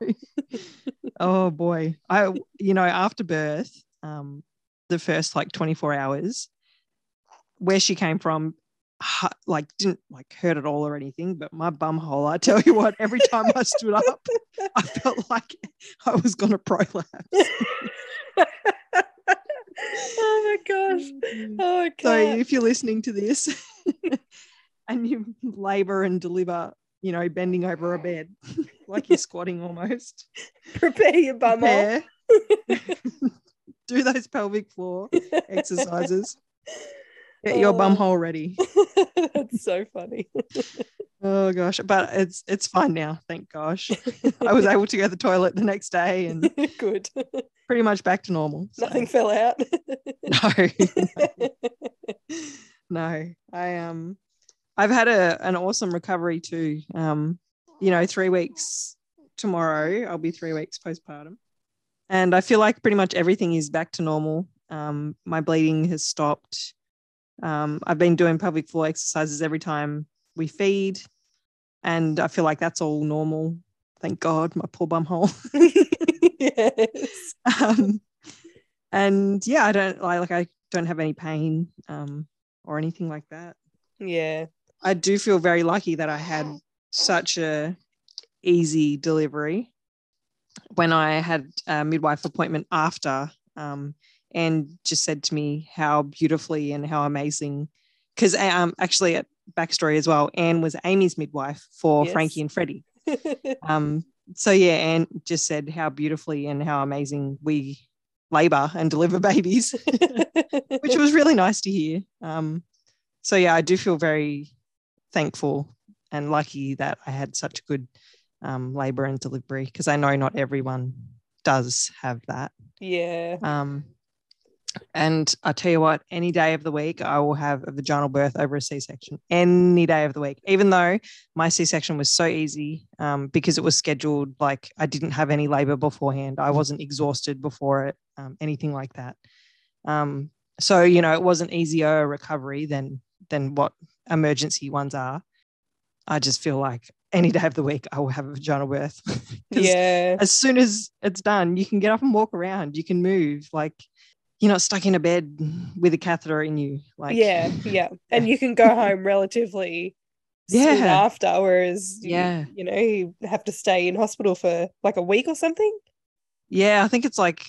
oh boy. I you know, after birth, um the first like 24 hours where she came from like didn't like hurt at all or anything, but my bum hole, I tell you what, every time I stood up, I felt like I was gonna prolapse. oh my gosh. Mm-hmm. Oh So if you're listening to this <laughs> and you labor and deliver, you know, bending over a bed, like you're squatting almost, <laughs> Prepare your bum hole. prepare, <laughs> <laughs> do those pelvic floor exercises. <laughs> Get your bum Oh. hole ready. <laughs> That's so funny. Oh gosh, but it's it's fine now, thank gosh. I was able to go to the toilet the next day and Good. pretty much back to normal. so- Nothing fell out. No. no i um i've had a an awesome recovery too um you know three weeks tomorrow i'll be three weeks postpartum and i feel like pretty much everything is back to normal um my bleeding has stopped um i've been doing pelvic floor exercises every time we feed and i feel like that's all normal thank god my poor bum hole <laughs> yes. um, and yeah, I don't like like I don't have any pain um, or anything like that. Yeah. I do feel very lucky that I had such a easy delivery when I had a midwife appointment after um, and just said to me how beautifully and how amazing because um, actually at backstory as well Anne was Amy's midwife for Yes. Frankie and Freddie <laughs> um, so yeah, Anne just said how beautifully and how amazing we labor and deliver babies, <laughs> which was really nice to hear. Um, so yeah, I do feel very thankful and lucky that I had such a good um, labor and delivery because I know not everyone does have that. yeah. Um, and I tell you what, any day of the week, I will have a vaginal birth over a C section. Any day of the week, even though my C section was so easy um, because it was scheduled. Like I didn't have any labor beforehand. I wasn't exhausted before it, um, anything like that. Um, so you know, it was an easier recovery than than what emergency ones are. I just feel like any day of the week, I will have a vaginal birth. <laughs> Yeah. as soon as it's done, you can get up and walk around. You can move. Like, you're not stuck in a bed with a catheter in you. Like yeah, yeah. And you can go home relatively <laughs> soon Yeah. after, whereas you- Yeah. you, know, you have to stay in hospital for like a week or something. Yeah, I think it's like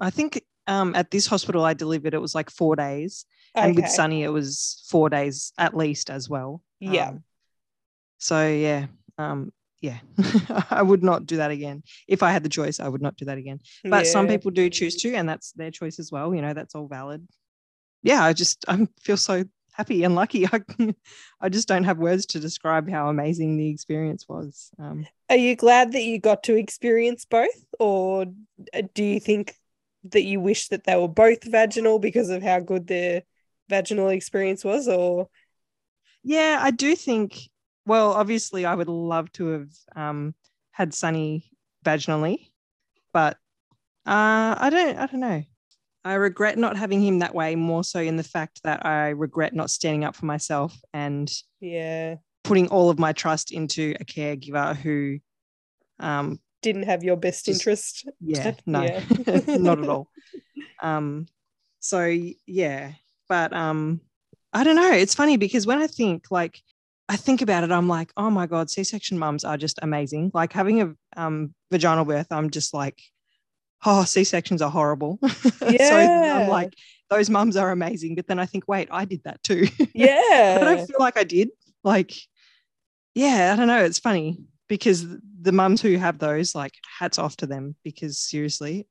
I think um at this hospital I delivered it was like four days. And with Sunny it was four days at least as well. Yeah. Um, so yeah. Um yeah. <laughs> <laughs> I would not do that again. If I had the choice, I would not do that again. But some people do choose to, and that's their choice as well. You know, that's all valid. Yeah, I just I feel so happy and lucky. <laughs> I, I just don't have words to describe how amazing the experience was. Um, Are you glad that you got to experience both, or uh, do you think that you wish that they were both vaginal because of how good their vaginal experience was? Or yeah, I do think. Well, obviously, I would love to have um, had Sunny vaginally, but uh, I don't. I don't know. I regret not having him that way. More so in the fact that I regret not standing up for myself and yeah, putting all of my trust into a caregiver who, um, didn't have your best Just- interest. yeah, <laughs> no, Yeah. <laughs> not at all. Um, so yeah, but um, I don't know. It's funny because when I think like I think about it, I'm like, oh my god, C-section mums are just amazing. Like having a um vaginal birth, I'm just like, oh, C-sections are horrible. Yeah. <laughs> so. I'm like, those mums are amazing. But then I think, wait, I did that too. Yeah. <laughs> I don't feel like I did. Like, yeah, I don't know. It's funny because the mums who have those, like, hats off to them because seriously,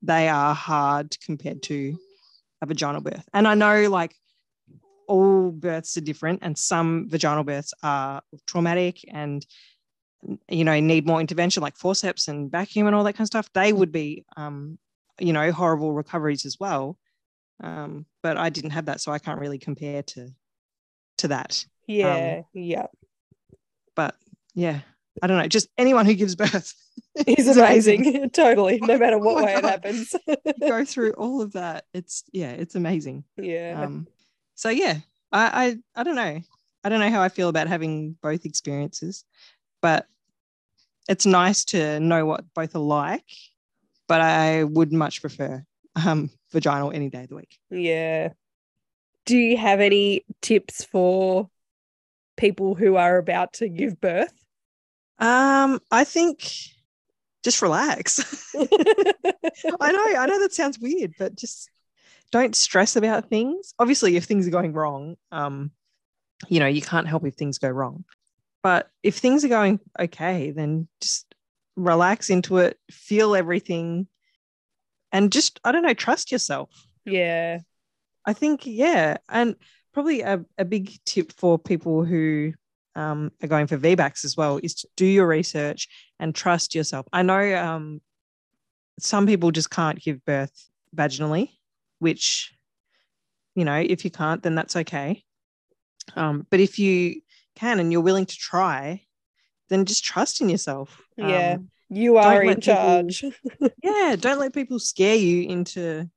they are hard compared to a vaginal birth. And I know, like, all births are different, and some vaginal births are traumatic and you know need more intervention, like forceps and vacuum and all that kind of stuff. They would be, um, you know, horrible recoveries as well. Um, but I didn't have that, so I can't really compare to to that. yeah, yeah. But yeah, I don't know. Just anyone who gives birth <laughs> is amazing. <laughs> totally. No matter <laughs> Oh what my way it happens. Go through all of that. It's yeah, it's amazing. yeah. Um, so yeah, I, I I don't know. I don't know how I feel about having both experiences, but it's nice to know what both are like. But I would much prefer um, vaginal any day of the week. Yeah. Do you have any tips for people who are about to give birth? Um, I think just relax. <laughs> <laughs> I know, I know that sounds weird, but just don't stress about things. Obviously, if things are going wrong, um, you know, you can't help if things go wrong. But if things are going okay, then just relax into it, feel everything, and just, I don't know, trust yourself. yeah. I think, yeah. And probably a, a big tip for people who um, are going for VBACs as well is to do your research and trust yourself. I know um, some people just can't give birth vaginally, which, you know, if you can't, then that's okay. Um, but if you can and you're willing to try, then just trust in yourself. Yeah. Um, You are in people- charge. <laughs> yeah, don't let people scare you into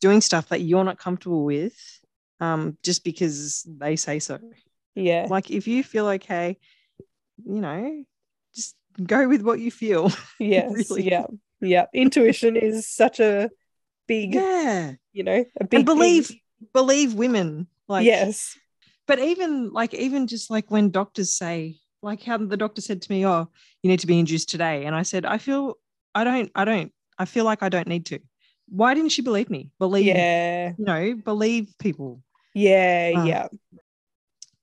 doing stuff that you're not comfortable with um, just because they say so. yeah. Like if you feel okay, you know, just go with what you feel. <laughs> Yes. really. Yeah. Yeah. Intuition is such a big, yeah. you know, a big And believe believe women. Like yes. but even like even just like when doctors say like how the doctor said to me, Oh, you need to be induced today. And I said, I feel I don't, I don't, I feel like I don't need to. Why didn't she believe me? Believe Yeah. you know, believe people. Yeah. Uh, yeah.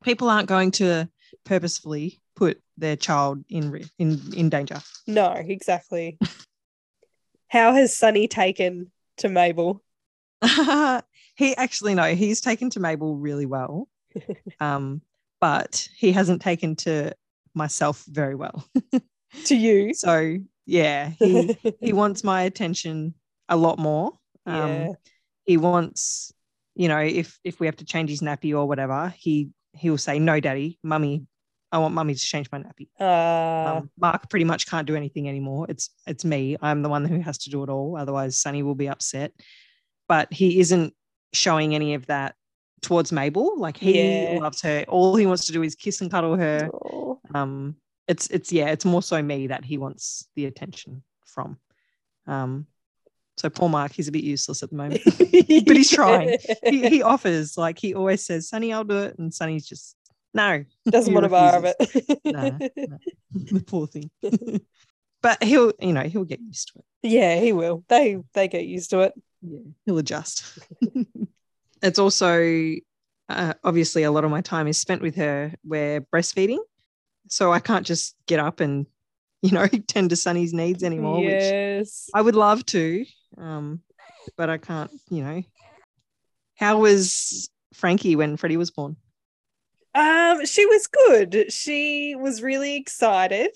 people aren't going to purposefully put their child in in in danger. No, exactly. <laughs> How has Sunny taken to Mabel? <laughs> he actually no, he's taken to Mabel really well, <laughs> um, but he hasn't taken to myself very well. To you? <laughs> So yeah, he he wants my attention a lot more. Um, yeah. He wants, you know, if if we have to change his nappy or whatever, he he will say, "No, daddy, mummy, I want mummy to change my nappy." Uh, um, Mark pretty much can't do anything anymore. It's it's me. I'm the one who has to do it all. Otherwise, Sunny will be upset. But he isn't showing any of that towards Mabel. Like he Yeah. loves her. All he wants to do is kiss and cuddle her. oh, Um, it's it's yeah, it's more so me that he wants the attention from. Um, So poor Mark, he's a bit useless at the moment, <laughs> but he's trying. <laughs> He, he offers, like he always says, Sunny, I'll do it. And Sunny's just, no. Doesn't want to borrow of it. No, no. <laughs> the poor thing. <laughs> but he'll, you know, he'll get used to it. Yeah, he will. They they get used to it. Yeah, he'll adjust. <laughs> it's also uh, obviously a lot of my time is spent with her. We're breastfeeding, so I can't just get up and you know tend to Sunny's needs anymore. Which yes. I would love to, um, but I can't. You know, how was Frankie when Freddie was born? Um, she was good. She was really excited,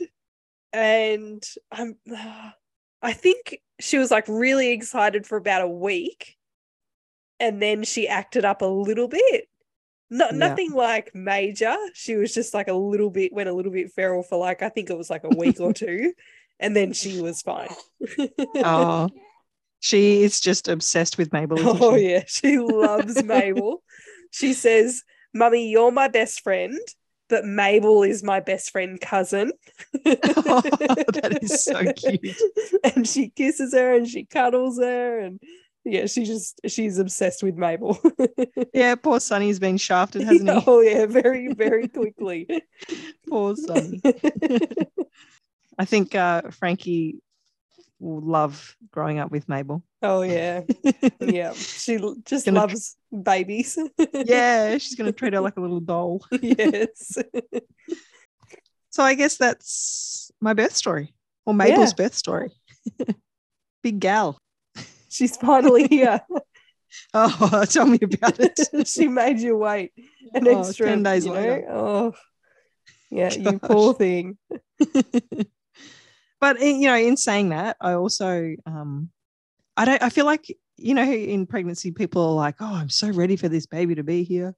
and um, <sighs> I think she was like really excited for about a week, and then she acted up a little bit. Not Yeah. nothing like major. She was just like a little bit went a little bit feral for like I think it was like a week or <laughs> two, and then she was fine. Oh, she is just obsessed with Mabel. Oh she? yeah, she loves <laughs> Mabel. She says, "Mummy, you're my best friend, but Mabel is my best friend cousin." <laughs> <laughs> that is so cute. And she kisses her and she cuddles her and yeah, she just she's obsessed with Mabel. <laughs> Yeah, poor Sunny's been shafted, hasn't he? oh yeah, very very quickly. Poor Sunny. I think uh, Frankie will love growing up with Mabel. oh yeah, <laughs> yeah. She just Gonna- loves babies. <laughs> Yeah, she's going to treat her like a little doll. yes. So I guess that's my birth story or Mabel's Yeah. birth story. <laughs> Big gal. She's finally here. Oh, tell me about it. she made you wait an Oh, extra 10 days you know? Oh, yeah, you poor thing. But you know, in saying that, I also um I don't I feel like you know in pregnancy people are like, "Oh, I'm so ready for this baby to be here."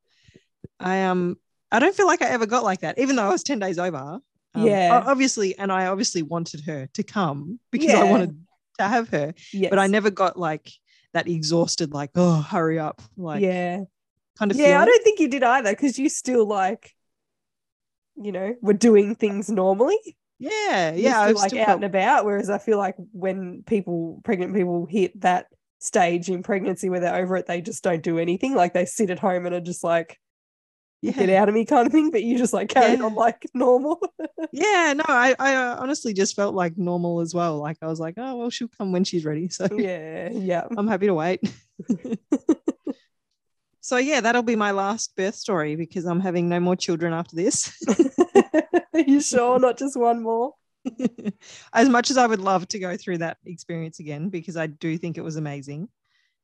I um I don't feel like I ever got like that even though I was 10 days over. Um, Yeah. Obviously, and I obviously wanted her to come because I wanted to have her, Yes. but I never got like that exhausted like, "Oh, hurry up." Like yeah, kind of yeah. I don't think you did either because you still like, you know, were doing things normally. Yeah, yeah, still, I've like out felt- and about. Whereas I feel like when people, pregnant people, hit that stage in pregnancy where they're over it, they just don't do anything. Like they sit at home and are just like, yeah. get out of me kind of thing. But you just like carry on like <laughs> normal. Yeah, no, I, I uh, honestly just felt like normal as well. Like I was like, oh well, she'll come when she's ready. So yeah, yeah. <laughs> I'm happy to wait. <laughs> so yeah, that'll be my last birth story because I'm having no more children after this. Are <laughs> you sure? Not just one more? <laughs> as much as I would love to go through that experience again because I do think it was amazing.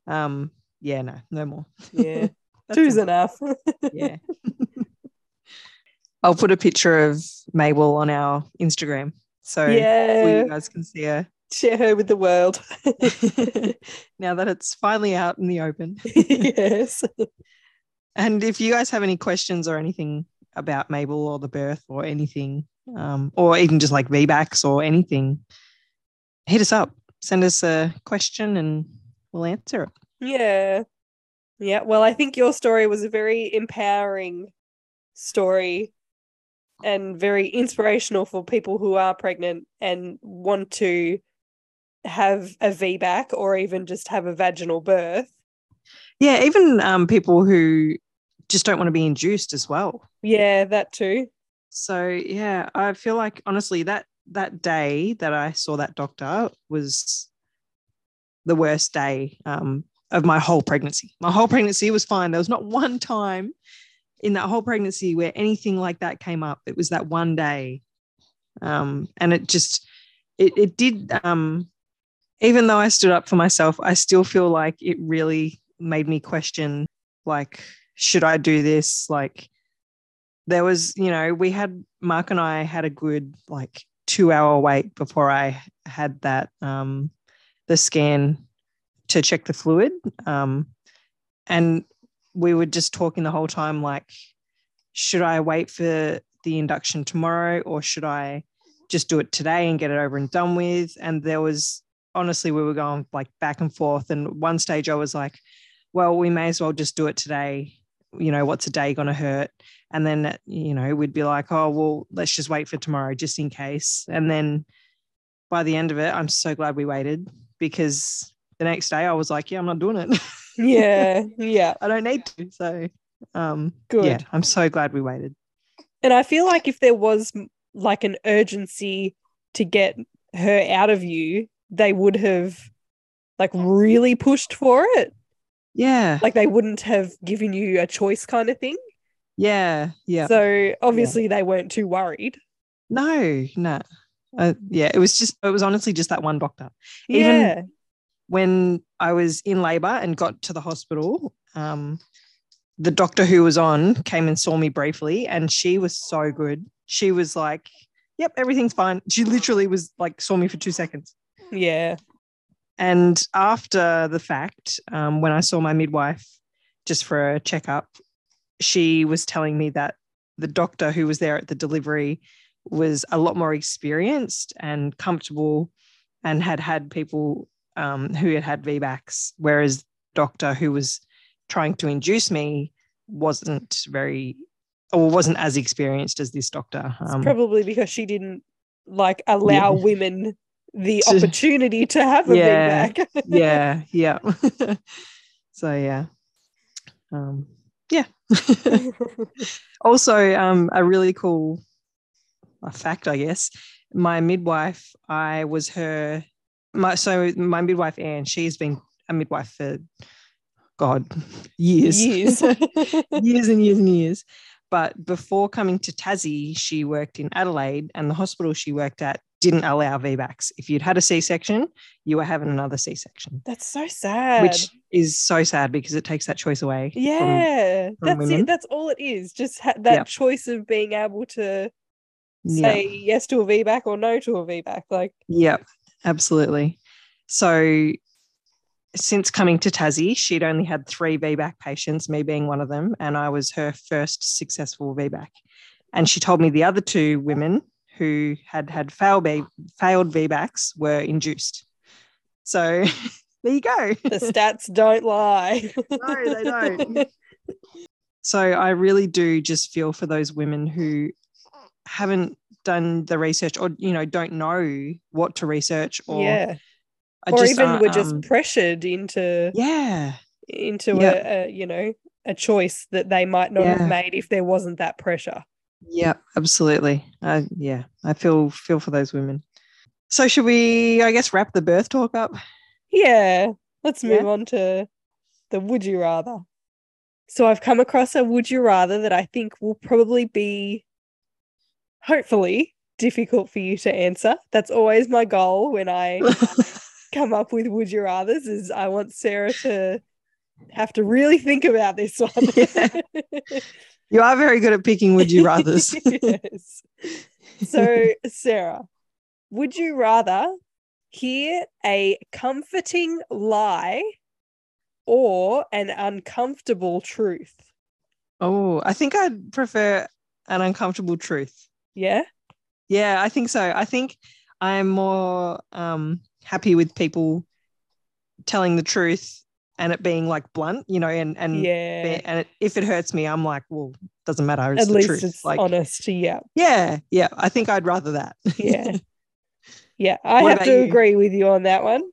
Um, yeah, no, no more. Yeah. <laughs> Two's it. enough. Yeah. I'll put a picture of Mabel on our Instagram so yeah. you guys can see her. Share her with the world. <laughs> now that it's finally out in the open. <laughs> yes. <laughs> And if you guys have any questions or anything about Mabel or the birth or anything, um, or even just like VBACs or anything, hit us up. Send us a question and we'll answer it. Yeah. Yeah. Well, I think your story was a very empowering story and very inspirational for people who are pregnant and want to have a VBAC or even just have a vaginal birth. Yeah, even um, people who just don't want to be induced as well. Yeah, that too. So yeah, I feel like honestly that that day that I saw that doctor was the worst day um, of my whole pregnancy. My whole pregnancy was fine. There was not one time in that whole pregnancy where anything like that came up. It was that one day, um, and it just it it did. Um, even though I stood up for myself, I still feel like it really made me question, like, should I do this? Like, there was, you know, we had Mark and I had a good like two hour wait before I had that um the scan to check the fluid. Um and we were just talking the whole time like should I wait for the induction tomorrow or should I just do it today and get it over and done with? And there was honestly we were going like back and forth and one stage I was like well we may as well just do it today. You know, what's a day going to hurt? and then you know we'd be like oh well let's just wait for tomorrow just in case and then by the end of it i'm so glad we waited because the next day I was like, yeah, I'm not doing it. Yeah. Yeah. <laughs> I don't need to. So, um, Good. yeah, I'm so glad we waited. And I feel like if there was like an urgency to get her out of you, they would have like really pushed for it. Yeah. Like they wouldn't have given you a choice kind of thing. Yeah. Yeah. So obviously they weren't too worried. no, no. Uh, yeah, it was just, it was honestly just that one doctor. Even- Yeah. when I was in labor and got to the hospital, um, the doctor who was on came and saw me briefly, and she was so good. She was like, "Yep, everything's fine." She literally was like, saw me for two seconds. Yeah. And after the fact, um, when I saw my midwife just for a checkup, she was telling me that the doctor who was there at the delivery was a lot more experienced and comfortable and had had people um, who had had VBACs, whereas doctor who was trying to induce me wasn't very or wasn't as experienced as this doctor. Um, probably because she didn't like allow Yeah. women the <laughs> To- opportunity to have a Yeah. VBAC. <laughs> yeah, yeah. <laughs> so yeah. Um, yeah. also, um, a really cool a fact, I guess. My midwife, I was her. My so my midwife Anne, she's been a midwife for God years, Years. years and years and years. But before coming to Tassie, she worked in Adelaide, and the hospital she worked at didn't allow VBACs. If you'd had a C-section, you were having another C-section, That's so sad. which is so sad because it takes that choice away. from- yeah, that's women. it. That's all it is. Just ha- that Yeah. choice of being able to yeah. say yes to a VBAC or no to a VBAC. Like, Yep, absolutely. So since coming to Tassie, she'd only had three VBAC patients, me being one of them, and I was her first successful VBAC. And she told me the other two women who had had failed, V- failed VBACs were induced. So <laughs> there you go. the stats don't lie. <laughs> No, they don't. So I really do just feel for those women who haven't done the research or you know don't know what to research or yeah, or just even aren't, were just um, pressured into yeah into Yep. a, a you know a choice that they might not Yeah. have made if there wasn't that pressure. Yeah absolutely uh, yeah I feel feel for those women so should we I guess wrap the birth talk up Yeah, let's Yeah. move on to the would you rather. So I've come across a would you rather that I think will probably be hopefully difficult for you to answer. That's always my goal when I <laughs> come up with would you rathers is I want Sarah to have to really think about this one. Yeah. <laughs> you are very good at picking would you rathers <laughs> yes. So, Sarah, would you rather hear a comforting lie or an uncomfortable truth? oh I think I'd prefer an uncomfortable truth Yeah. Yeah, I think so. I think I'm more um, happy with people telling the truth and it being like blunt, you know, and and Yeah. and it, if it hurts me, I'm like, well, doesn't matter. It's At least truth. it's like, honest. Yeah. yeah, yeah. I think I'd rather that. Yeah. <laughs> Yeah. I What have to you? agree with you on that one.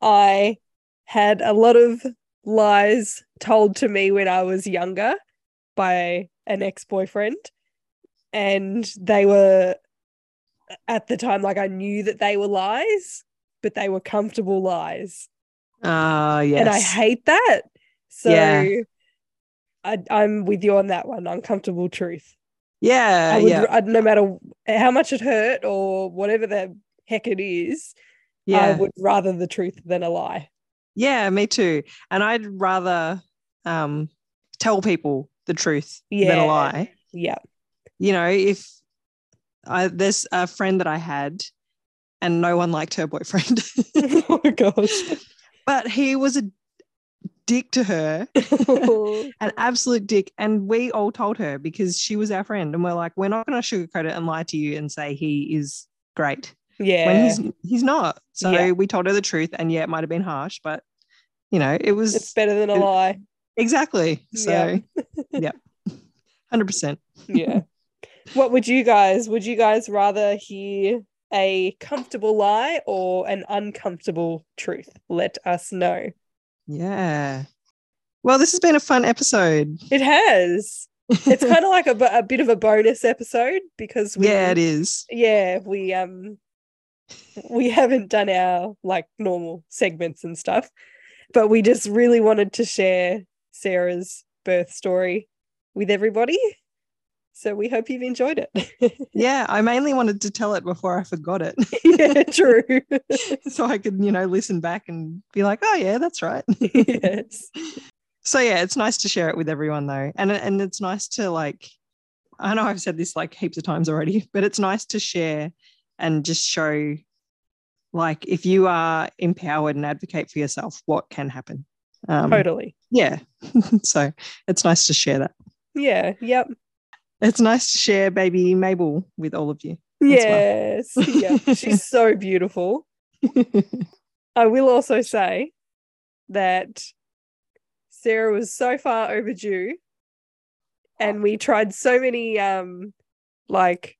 I had a lot of lies told to me when I was younger by an ex boyfriend. And they were at the time, like I knew that they were lies, but they were comfortable lies. Ah, yes. And I hate that. So Yeah. I, I'm with you on that one. Uncomfortable truth. yeah, I would, yeah, I, no matter how much it hurt or whatever the heck it is, yeah. I would rather the truth than a lie. yeah. Me too. And I'd rather um, tell people the truth than a lie. Yeah. you know, if I there's a friend that I had and no one liked her boyfriend, <laughs> <laughs> oh gosh. But he was a dick to her, <laughs> an absolute dick. And we all told her because she was our friend. And we're like, we're not going to sugarcoat it and lie to you and say he is great yeah. when he's he's not. So Yeah. we told her the truth. And yeah, it might have been harsh, but you know, it was it's better than a it- lie. exactly. So Yeah. <laughs> yeah, 100%. Yeah. what would you guys would you guys rather hear a comfortable lie or an uncomfortable truth. Let us know. Yeah. Well, this has been a fun episode. It has. It's <laughs> kind of like a, a bit of a bonus episode because we, yeah, it is. yeah, we um we haven't done our like normal segments and stuff, but we just really wanted to share Sarah's birth story with everybody. So we hope you've enjoyed it. <laughs> Yeah, I mainly wanted to tell it before I forgot it. yeah, true. <laughs> so I could, you know, listen back and be like, oh yeah, that's right. <laughs> yes. so yeah, it's nice to share it with everyone though. And and it's nice to like I know I've said this like heaps of times already, but it's nice to share and just show like if you are empowered and advocate for yourself, what can happen. Um, Totally. Yeah. so it's nice to share that. Yeah. Yep. It's nice to share baby Mabel with all of you. well. Yes. yeah. She's <laughs> so beautiful. <laughs> I will also say that Sarah was so far overdue and we tried so many um like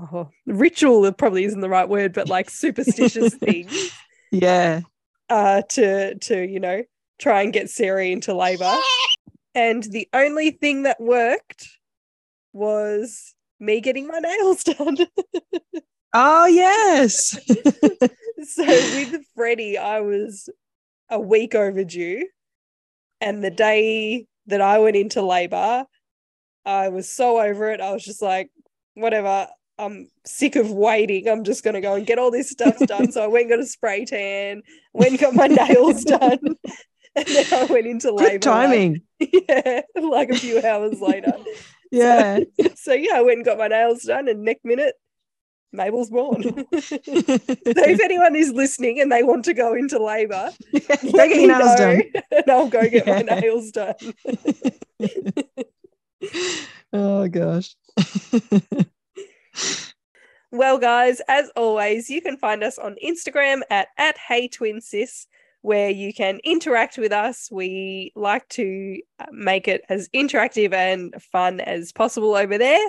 oh, ritual probably isn't the right word but like superstitious <laughs> things yeah. uh to to you know try and get Sarah into labor and the only thing that worked was me getting my nails done Oh yes. <laughs> so with Freddie, I was a week overdue. And the day that I went into labor, I was so over it. I was just like, whatever, I'm sick of waiting. I'm just gonna go and get all this stuff done. so I went and got a spray tan, went and got my nails <laughs> done. And then I went into labor. Good timing. Like, <laughs> yeah, like a few hours later. <laughs> yeah. <laughs> So yeah, I went and got my nails done, and next minute, Mabel's born. <laughs> so if anyone is listening and they want to go into labour, Go let me know done. and I'll go get my nails done. oh gosh. Well, guys, as always, you can find us on Instagram at, at Hey Twin Sis, where you can interact with us. We like to uh, make it as interactive and fun as possible over there.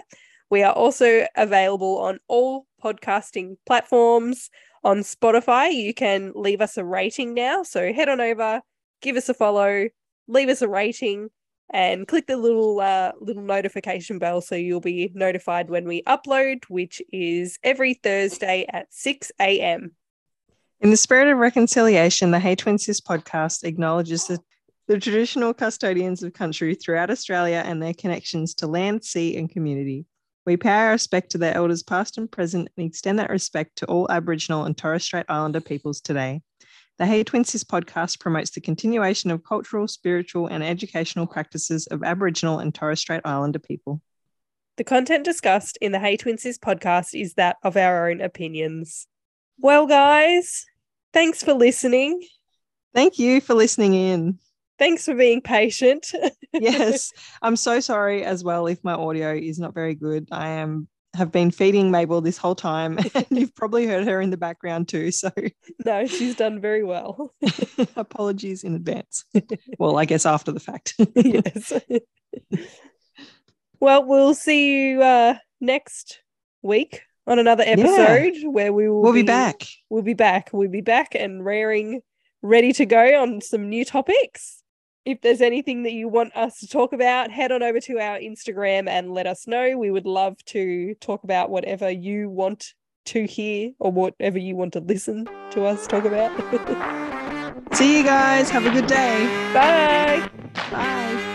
We are also available on all podcasting platforms. On Spotify, you can leave us a rating now. So head on over, give us a follow, leave us a rating, and click the little uh, little notification bell so you'll be notified when we upload, which is every Thursday at 6 a.m. In the spirit of reconciliation, the Hey Twin Sis podcast acknowledges the, the traditional custodians of country throughout Australia and their connections to land, sea, and community. We pay our respect to their elders, past and present, and extend that respect to all Aboriginal and Torres Strait Islander peoples today. The Hey Twin Sis podcast promotes the continuation of cultural, spiritual, and educational practices of Aboriginal and Torres Strait Islander people. The content discussed in the Hey Twin Sis podcast is that of our own opinions. Well, guys, thanks for listening. Thank you for listening in. Thanks for being patient. <laughs> yes i'm so sorry as well if my audio is not very good i am have been feeding mabel this whole time <laughs> and you've probably heard her in the background too so no, she's done very well. <laughs> apologies in advance well i guess after the fact yes. well, we'll see you uh, next week on another episode where we will we'll be back We'll be back. We'll be back and raring, ready to go on some new topics. If there's anything that you want us to talk about, head on over to our Instagram and let us know. We would love to talk about whatever you want to hear or whatever you want to listen to us talk about. <laughs> see you guys have a good day Bye. bye